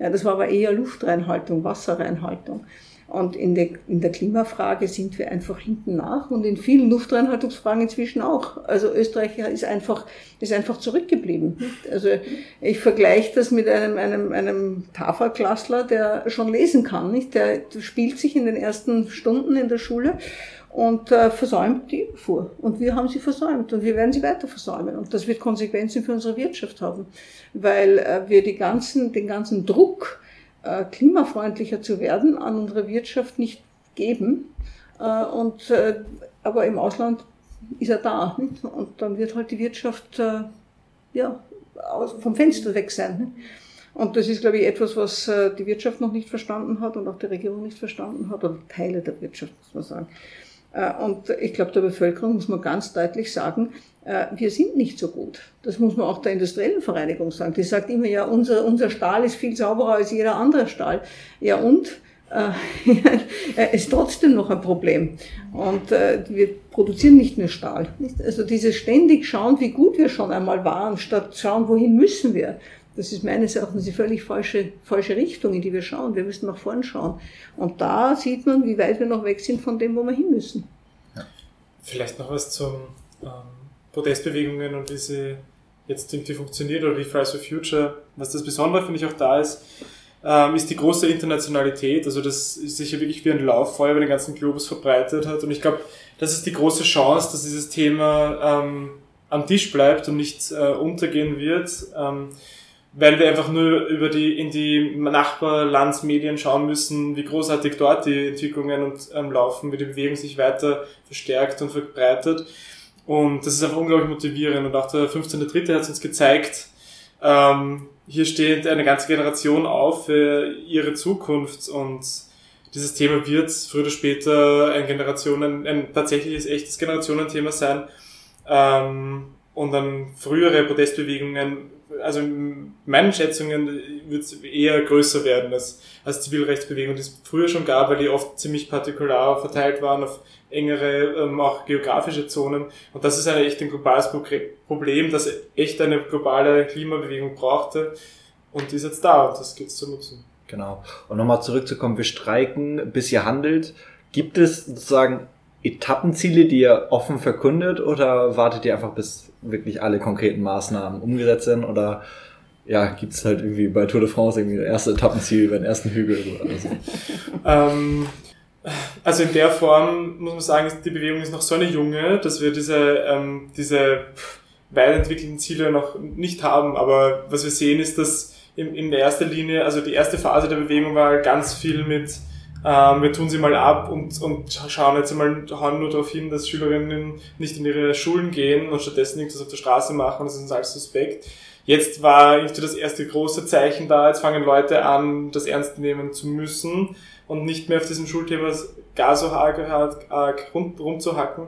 Speaker 5: Ja, das war aber eher Luftreinhaltung, Wasserreinhaltung. Und in der, in der Klimafrage sind wir einfach hinten nach und in vielen Luftreinhaltungsfragen inzwischen auch. Also Österreich ist einfach, ist einfach zurückgeblieben. Also ich vergleiche das mit einem, einem, einem Tafelklassler, der schon lesen kann. Nicht? Der spielt sich in den ersten Stunden in der Schule und äh, versäumt die Fuhr. Und wir haben sie versäumt und wir werden sie weiter versäumen. Und das wird Konsequenzen für unsere Wirtschaft haben, weil äh, wir die ganzen, den ganzen Druck, äh, klimafreundlicher zu werden, an unsere Wirtschaft nicht geben. Äh, und, äh, aber im Ausland ist er da. Und dann wird halt die Wirtschaft ja, vom Fenster weg sein. Nicht? Und das ist, glaube ich, etwas, was die Wirtschaft noch nicht verstanden hat und auch die Regierung nicht verstanden hat, oder Teile der Wirtschaft, muss man sagen. Äh, und ich glaube, der Bevölkerung muss man ganz deutlich sagen, äh, wir sind nicht so gut. Das muss man auch der industriellen Vereinigung sagen. Die sagt immer, ja, unser, unser Stahl ist viel sauberer als jeder andere Stahl. Ja, und? Äh, ist trotzdem noch ein Problem. Und wir produzieren nicht nur Stahl. Also dieses ständig schauen, wie gut wir schon einmal waren, statt schauen, wohin müssen wir. Das ist meines Erachtens die völlig falsche, falsche Richtung, in die wir schauen. Wir müssen nach vorn schauen. Und da sieht man, wie weit wir noch weg sind von dem, wo wir hin müssen.
Speaker 4: Ja. Vielleicht noch was zum ähm, Protestbewegungen und wie sie jetzt irgendwie funktioniert oder wie Fridays for Future. Was das Besondere, finde ich, auch da ist, ähm, ist die große Internationalität. Also das ist sich ja wirklich wie ein Lauffeuer über den ganzen Globus verbreitet hat. Und ich glaube, das ist die große Chance, dass dieses Thema ähm, am Tisch bleibt und nicht äh, untergehen wird. Ähm, weil wir einfach nur über die, in die Nachbarlandsmedien schauen müssen, wie großartig dort die Entwicklungen und, ähm, laufen, wie die Bewegung sich weiter verstärkt und verbreitet. Und das ist einfach unglaublich motivierend. Und auch der 15.3. hat es uns gezeigt, ähm, hier steht eine ganze Generation auf für ihre Zukunft und dieses Thema wird früher oder später ein Generationen, ein tatsächliches echtes Generationenthema sein. Ähm, und dann frühere Protestbewegungen also in meinen Schätzungen wird es eher größer werden als, als Zivilrechtsbewegung, die es früher schon gab, weil die oft ziemlich partikular verteilt waren auf engere, ähm, auch geografische Zonen. Und das ist ein echt ein globales Problem, das echt eine globale Klimabewegung brauchte. Und die ist jetzt da und das gilt zu nutzen.
Speaker 1: Genau. Und nochmal zurückzukommen, wir streiken, bis ihr handelt. Gibt es sozusagen Etappenziele, die ihr offen verkündet oder wartet ihr einfach, bis wirklich alle konkreten Maßnahmen umgesetzt sind? Oder ja, gibt es halt irgendwie bei Tour de France irgendwie das erste Etappenziel über den ersten Hügel oder so?
Speaker 4: ähm, also in der Form muss man sagen, die Bewegung ist noch so eine junge, dass wir diese, ähm, diese weit entwickelten Ziele noch nicht haben. Aber was wir sehen ist, dass in, in der ersten Linie, also die erste Phase der Bewegung war ganz viel mit ähm, wir tun sie mal ab und, und schauen jetzt einmal, hauen nur darauf hin, dass Schülerinnen nicht in ihre Schulen gehen und stattdessen irgendwas auf der Straße machen, das ist uns alles suspekt. Jetzt war irgendwie das erste große Zeichen da, jetzt fangen Leute an, das ernst nehmen zu müssen und nicht mehr auf diesem Schulthema gar so arg, arg, arg rum, rumzuhacken.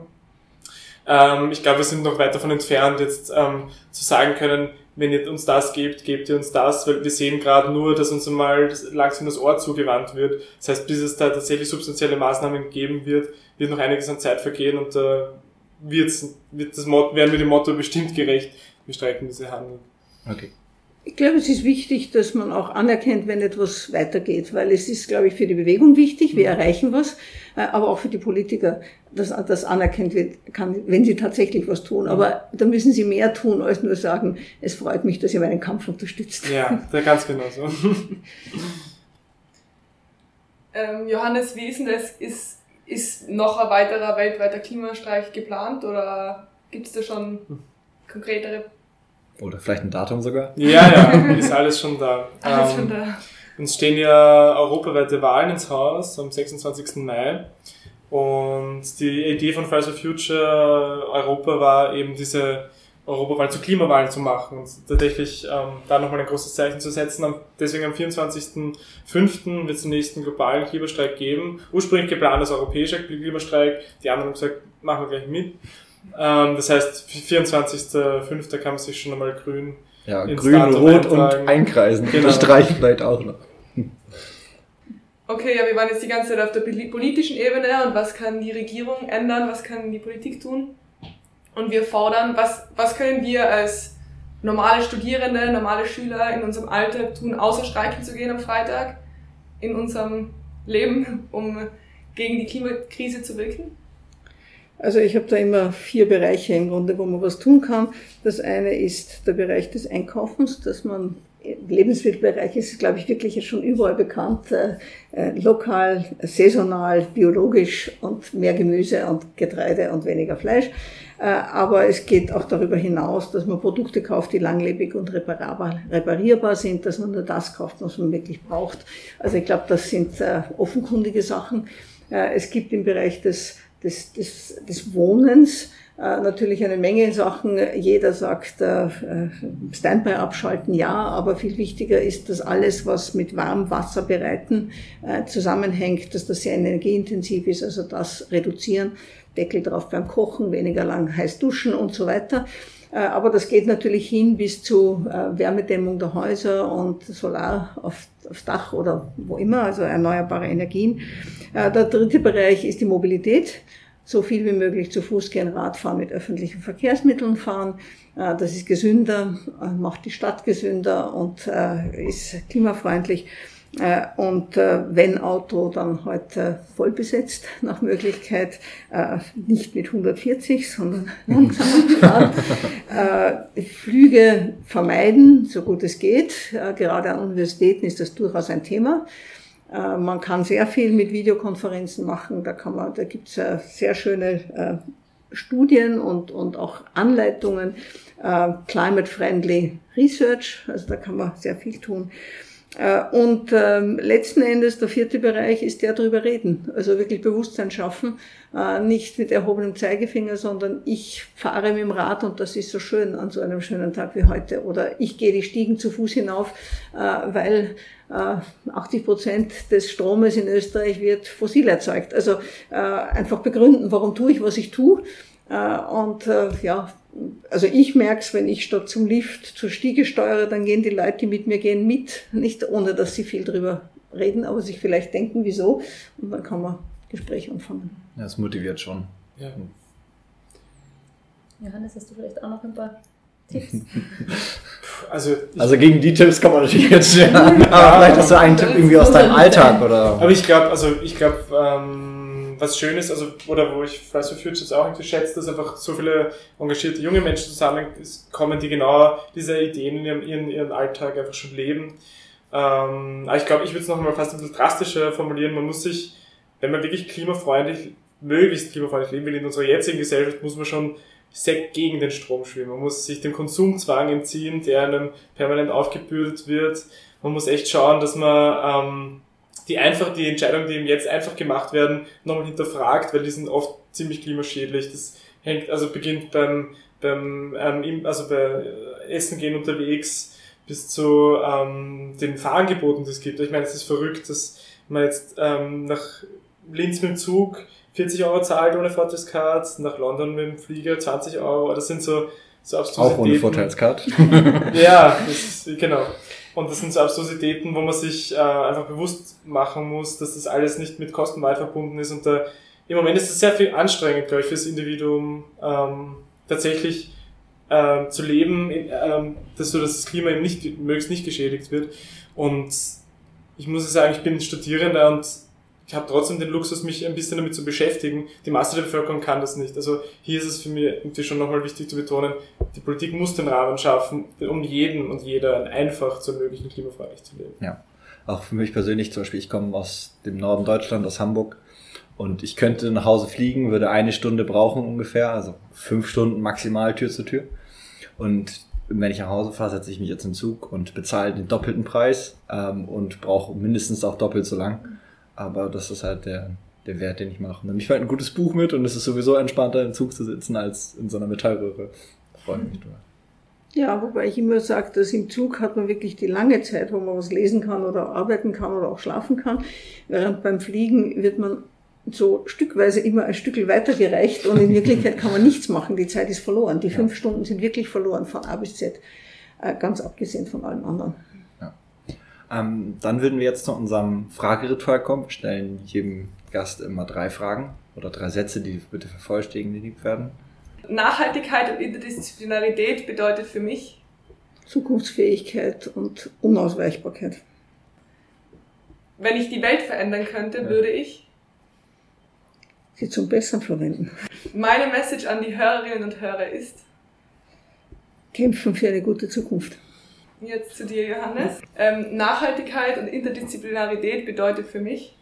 Speaker 4: Ähm, ich glaube, wir sind noch weit davon entfernt, jetzt ähm, zu sagen können, wenn ihr uns das gebt, gebt ihr uns das, weil wir sehen gerade nur, dass uns einmal langsam das Ohr zugewandt wird. Das heißt, bis es da tatsächlich substanzielle Maßnahmen geben wird, wird noch einiges an Zeit vergehen und da äh, wird's, wird das Motto, werden wir dem Motto bestimmt gerecht, wir streiken diese Handel.
Speaker 1: Okay.
Speaker 5: Ich glaube, es ist wichtig, dass man auch anerkennt, wenn etwas weitergeht, weil es ist, glaube ich, für die Bewegung wichtig, wir erreichen was, äh, aber auch für die Politiker, dass das anerkennt wird, kann, wenn sie tatsächlich was tun. Aber da müssen sie mehr tun, als nur sagen, es freut mich, dass ihr meinen Kampf unterstützt.
Speaker 4: Ja, ganz genau so.
Speaker 3: ähm, Johannes, wie ist denn das? Ist, ist noch ein weiterer weltweiter Klimastreik geplant oder gibt es da schon konkretere
Speaker 1: oder vielleicht ein Datum sogar?
Speaker 4: Ja, ja, ist alles schon da.
Speaker 3: Alles ähm, schon da.
Speaker 4: Uns stehen ja europaweite Wahlen ins Haus am 26. Mai. Und die Idee von Fridays for Future Europa war eben diese Europawahl zu Klimawahlen zu machen und tatsächlich ähm, da nochmal ein großes Zeichen zu setzen. Deswegen am 24.05. wird es den nächsten globalen Klimastreik geben. Ursprünglich geplant als europäischer Klimastreik. Die anderen haben gesagt, machen wir gleich mit. Ähm, das heißt, 24.05. kann man sich schon einmal grün.
Speaker 1: Ja, grün, rot und einkreisen. Genau. Unterstreichen vielleicht auch noch.
Speaker 3: Okay, ja, wir waren jetzt die ganze Zeit auf der politischen Ebene und was kann die Regierung ändern, was kann die Politik tun? Und wir fordern, was, was können wir als normale Studierende, normale Schüler in unserem Alltag tun, außer streiken zu gehen am Freitag in unserem Leben, um gegen die Klimakrise zu wirken?
Speaker 5: Also ich habe da immer vier Bereiche im Grunde, wo man was tun kann. Das eine ist der Bereich des Einkaufens, dass man Lebensmittelbereich ist, glaube ich, wirklich schon überall bekannt. Äh, äh, lokal, saisonal, biologisch und mehr Gemüse und Getreide und weniger Fleisch. Äh, aber es geht auch darüber hinaus, dass man Produkte kauft, die langlebig und reparierbar sind, dass man nur das kauft, was man wirklich braucht. Also ich glaube, das sind äh, offenkundige Sachen. Äh, es gibt im Bereich des des, des, des Wohnens äh, natürlich eine Menge Sachen. Jeder sagt, äh, Standby abschalten, ja, aber viel wichtiger ist, dass alles, was mit warmem Wasser bereiten äh, zusammenhängt, dass das sehr energieintensiv ist, also das reduzieren, Deckel drauf beim Kochen, weniger lang heiß duschen und so weiter. Äh, aber das geht natürlich hin bis zu äh, Wärmedämmung der Häuser und Solar auf, aufs Dach oder wo immer, also erneuerbare Energien. Äh, der dritte Bereich ist die Mobilität. So viel wie möglich zu Fuß gehen, Radfahren, mit öffentlichen Verkehrsmitteln fahren. Das ist gesünder, macht die Stadt gesünder und ist klimafreundlich. Äh, und äh, wenn Auto, dann heute voll besetzt nach Möglichkeit, äh, nicht mit 140, sondern langsam. Flüge vermeiden, so gut es geht. Gerade an Universitäten ist das durchaus ein Thema. Man kann sehr viel mit Videokonferenzen machen. Da kann man, da gibt es sehr schöne Studien und, und auch Anleitungen. Climate Friendly Research, also da kann man sehr viel tun. Äh, und ähm, letzten Endes, der vierte Bereich ist der drüber reden. Also wirklich Bewusstsein schaffen. Äh, nicht mit erhobenem Zeigefinger, sondern ich fahre mit dem Rad und das ist so schön an so einem schönen Tag wie heute. Oder ich gehe die Stiegen zu Fuß hinauf, äh, weil 80 Prozent des Stromes in Österreich wird fossil erzeugt. Also einfach begründen, warum tue ich, was ich tue. Und ja, also ich merke es, wenn ich statt zum Lift zur Stiege steuere, dann gehen die Leute, die mit mir gehen, mit. Nicht ohne, dass sie viel drüber reden, aber sich vielleicht denken, wieso. Und dann kann man Gespräch anfangen.
Speaker 1: Ja, es motiviert schon.
Speaker 2: Ja. Johannes, hast du vielleicht auch noch ein paar Tipps?
Speaker 1: Also, also gegen die Tipps kann man natürlich jetzt stellen. aber vielleicht hast du einen Tipp irgendwie aus deinem Alltag oder.
Speaker 4: Aber ich glaube, also ich glaube, ähm, was schön ist, also, oder wo ich Fridays for Futures auch irgendwie schätze, dass einfach so viele engagierte junge Menschen zusammenkommen, die genau diese Ideen in ihrem, ihren, ihren Alltag einfach schon leben. Ähm, aber ich glaube, ich würde es noch mal fast ein bisschen drastischer formulieren. Man muss sich, wenn man wirklich klimafreundlich, möglichst klimafreundlich leben will in unserer jetzigen Gesellschaft, muss man schon sehr gegen den Strom schwimmen. Man muss sich dem Konsumzwang entziehen, der einem permanent aufgebürdet wird. Man muss echt schauen, dass man ähm, die einfach die Entscheidungen, die eben jetzt einfach gemacht werden, nochmal hinterfragt, weil die sind oft ziemlich klimaschädlich. Das hängt, also beginnt beim, beim ähm, also bei Essen gehen unterwegs bis zu ähm, den Fahrangeboten, die es gibt. Ich meine, es ist verrückt, dass man jetzt ähm, nach Linz mit dem Zug 40 Euro zahlt ohne Vorteilskarte, nach London mit dem Flieger 20 Euro. Das sind so, so
Speaker 1: Abstrusitäten. Auch ohne Vorteilskarte.
Speaker 4: ja, das, genau. Und das sind so Absurditäten, wo man sich äh, einfach bewusst machen muss, dass das alles nicht mit Kosten weit verbunden ist. Und da, im Moment ist es sehr viel anstrengend, glaube ich, fürs Individuum ähm, tatsächlich äh, zu leben, in, äh, dass so dass das Klima eben nicht, möglichst nicht geschädigt wird. Und ich muss sagen, ich bin Studierender und ich habe trotzdem den Luxus, mich ein bisschen damit zu beschäftigen. Die Masse der Bevölkerung kann das nicht. Also hier ist es für mich irgendwie schon nochmal wichtig zu betonen, die Politik muss den Rahmen schaffen, um jeden und jeder einfach zu ermöglichen, klimafreundlich zu leben.
Speaker 1: Ja, auch für mich persönlich zum Beispiel, ich komme aus dem Norden Deutschland, aus Hamburg und ich könnte nach Hause fliegen, würde eine Stunde brauchen ungefähr, also fünf Stunden maximal Tür zu Tür. Und wenn ich nach Hause fahre, setze ich mich jetzt in den Zug und bezahle den doppelten Preis ähm, und brauche mindestens auch doppelt so lang. Aber das ist halt der, der Wert, den ich mache. Nämlich halt ein gutes Buch mit und es ist sowieso entspannter im Zug zu sitzen als in so einer Metallröhre. Freue mich drüber.
Speaker 5: Ja, wobei ich immer sage, dass im Zug hat man wirklich die lange Zeit, wo man was lesen kann oder arbeiten kann oder auch schlafen kann. Während beim Fliegen wird man so stückweise immer ein Stück weitergereicht und in Wirklichkeit kann man nichts machen. Die Zeit ist verloren. Die fünf Stunden sind wirklich verloren von A bis Z, äh, ganz abgesehen von allem anderen.
Speaker 1: Ähm, dann würden wir jetzt zu unserem Frageritual kommen. Wir stellen jedem Gast immer drei Fragen oder drei Sätze, die bitte vervollständigt werden.
Speaker 3: Nachhaltigkeit und Interdisziplinarität bedeutet für mich
Speaker 5: Zukunftsfähigkeit und Unausweichbarkeit.
Speaker 3: Wenn ich die Welt verändern könnte, ja. würde ich
Speaker 5: sie zum Besseren verwenden.
Speaker 3: Meine Message an die Hörerinnen und Hörer ist
Speaker 5: kämpfen für eine gute Zukunft.
Speaker 3: Jetzt zu dir, Johannes. Ähm, Nachhaltigkeit und Interdisziplinarität bedeutet für mich?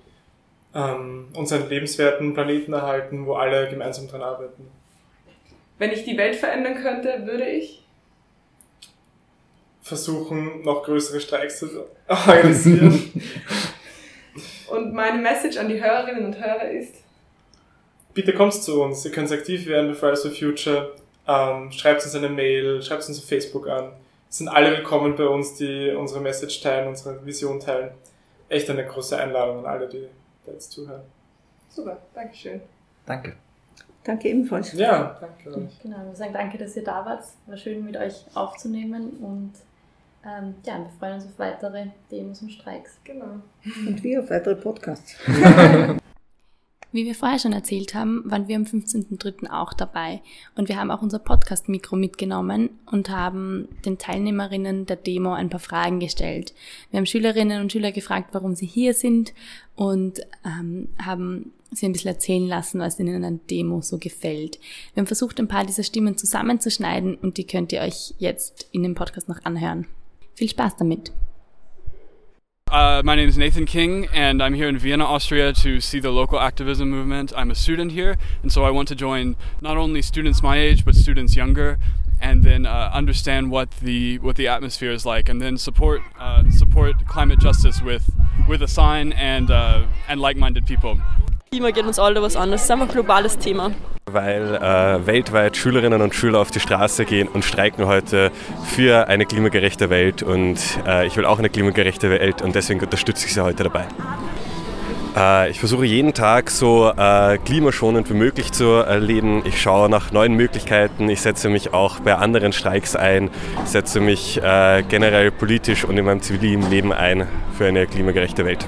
Speaker 4: Ähm, unseren lebenswerten Planeten erhalten, wo alle gemeinsam dran arbeiten.
Speaker 3: Wenn ich die Welt verändern könnte, würde ich?
Speaker 4: Versuchen, noch größere Streiks zu organisieren.
Speaker 3: und meine Message an die Hörerinnen und Hörer ist?
Speaker 4: Bitte kommt zu uns. Ihr könnt aktiv werden bei Fridays for Future. Ähm, schreibt uns eine Mail, schreibt uns auf Facebook an sind alle willkommen bei uns, die unsere Message teilen, unsere Vision teilen. Echt eine große Einladung an alle, die da jetzt zuhören.
Speaker 3: Super, Dankeschön.
Speaker 1: Danke.
Speaker 5: Danke ebenfalls.
Speaker 4: Ja, danke euch.
Speaker 2: Genau, wir sagen danke, dass ihr da wart. War schön mit euch aufzunehmen und ähm, ja, wir freuen uns auf weitere Demos und Streiks.
Speaker 3: Genau.
Speaker 5: Und wir auf weitere Podcasts.
Speaker 2: Wie wir vorher schon erzählt haben, waren wir am 15.03. auch dabei und wir haben auch unser Podcast-Mikro mitgenommen und haben den Teilnehmerinnen der Demo ein paar Fragen gestellt. Wir haben Schülerinnen und Schüler gefragt, warum sie hier sind und ähm, haben sie ein bisschen erzählen lassen, was ihnen an der Demo so gefällt. Wir haben versucht, ein paar dieser Stimmen zusammenzuschneiden und die könnt ihr euch jetzt in dem Podcast noch anhören. Viel Spaß damit!
Speaker 6: Uh, my name is Nathan King, and I'm here in Vienna, Austria to see the local activism movement. I'm a student here, and so I want to join not only students my age, but students younger, and then uh, understand what the what the atmosphere is like, and then support uh, support climate justice with with a sign and uh, and like-minded people.
Speaker 7: Klima geht uns alle was an, das ist ein globales Thema.
Speaker 8: Weil äh, weltweit Schülerinnen und Schüler auf die Straße gehen und streiken heute für eine klimagerechte Welt und äh, ich will auch eine klimagerechte Welt und deswegen unterstütze ich sie heute dabei. Äh, ich versuche jeden Tag so äh, klimaschonend wie möglich zu leben. Ich schaue nach neuen Möglichkeiten. Ich setze mich auch bei anderen Streiks ein, setze mich äh, generell politisch und in meinem zivilen Leben ein für eine klimagerechte Welt.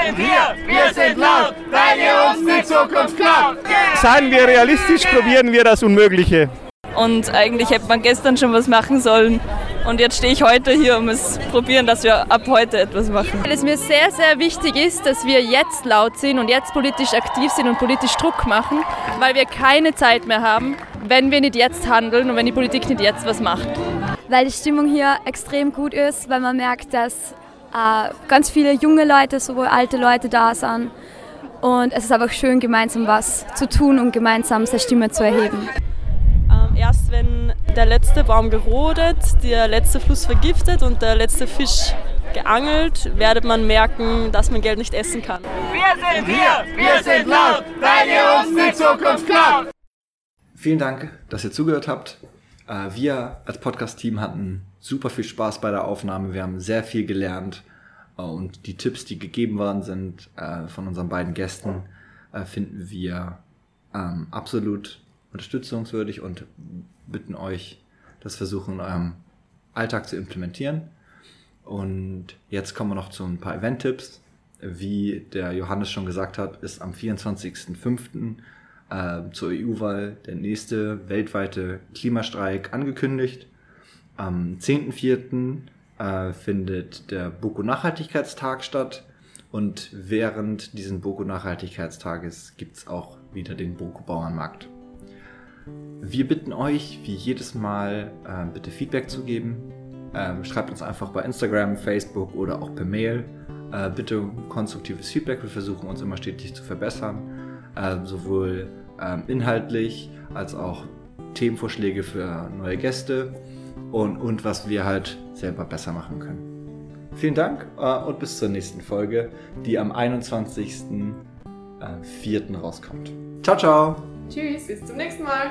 Speaker 9: Wir sind hier, wir sind laut, weil ihr uns die Zukunft klaut.
Speaker 10: Seien wir realistisch, probieren wir das Unmögliche.
Speaker 7: Und eigentlich hätte man gestern schon was machen sollen. Und jetzt stehe ich heute hier und muss probieren, dass wir ab heute etwas machen.
Speaker 11: Weil es mir sehr, sehr wichtig ist, dass wir jetzt laut sind und jetzt politisch aktiv sind und politisch Druck machen, weil wir keine Zeit mehr haben, wenn wir nicht jetzt handeln und wenn die Politik nicht jetzt was macht.
Speaker 12: Weil die Stimmung hier extrem gut ist, weil man merkt, dass äh, ganz viele junge Leute, sowohl alte Leute da sind. Und es ist einfach schön, gemeinsam was zu tun und gemeinsam seine Stimme zu erheben.
Speaker 7: Ähm, erst wenn der letzte Baum gerodet, der letzte Fluss vergiftet und der letzte Fisch geangelt, werdet man merken, dass man Geld nicht essen kann.
Speaker 9: Wir sind hier, wir sind laut, weil ihr uns die Zukunft klaut.
Speaker 1: Vielen Dank, dass ihr zugehört habt. Äh, wir als Podcast-Team hatten super viel Spaß bei der Aufnahme. Wir haben sehr viel gelernt äh, und die Tipps, die gegeben worden sind äh, von unseren beiden Gästen, finden wir ähm, absolut unterstützungswürdig und bitten euch, das versuchen in eurem Alltag zu implementieren. Und jetzt kommen wir noch zu ein paar Event-Tipps. Wie der Johannes schon gesagt hat, ist am 24.05 äh, zur EU-Wahl der nächste weltweite Klimastreik angekündigt. Am 10.04. Äh, findet der Boko Nachhaltigkeitstag statt und während diesen Boko Nachhaltigkeitstages gibt es auch wieder den Boko Bauernmarkt. Wir bitten euch, wie jedes Mal, äh, bitte Feedback zu geben. Ähm, schreibt uns einfach bei Instagram, Facebook oder auch per Mail. Äh, bitte konstruktives Feedback. Wir versuchen uns immer stetig zu verbessern. Äh, sowohl ähm, inhaltlich als auch Themenvorschläge für neue Gäste und, und was wir halt selber besser machen können. Vielen Dank äh, und bis zur nächsten Folge, die am 21.04. Äh, rauskommt. Ciao, ciao.
Speaker 3: Tschüss, bis zum nächsten Mal.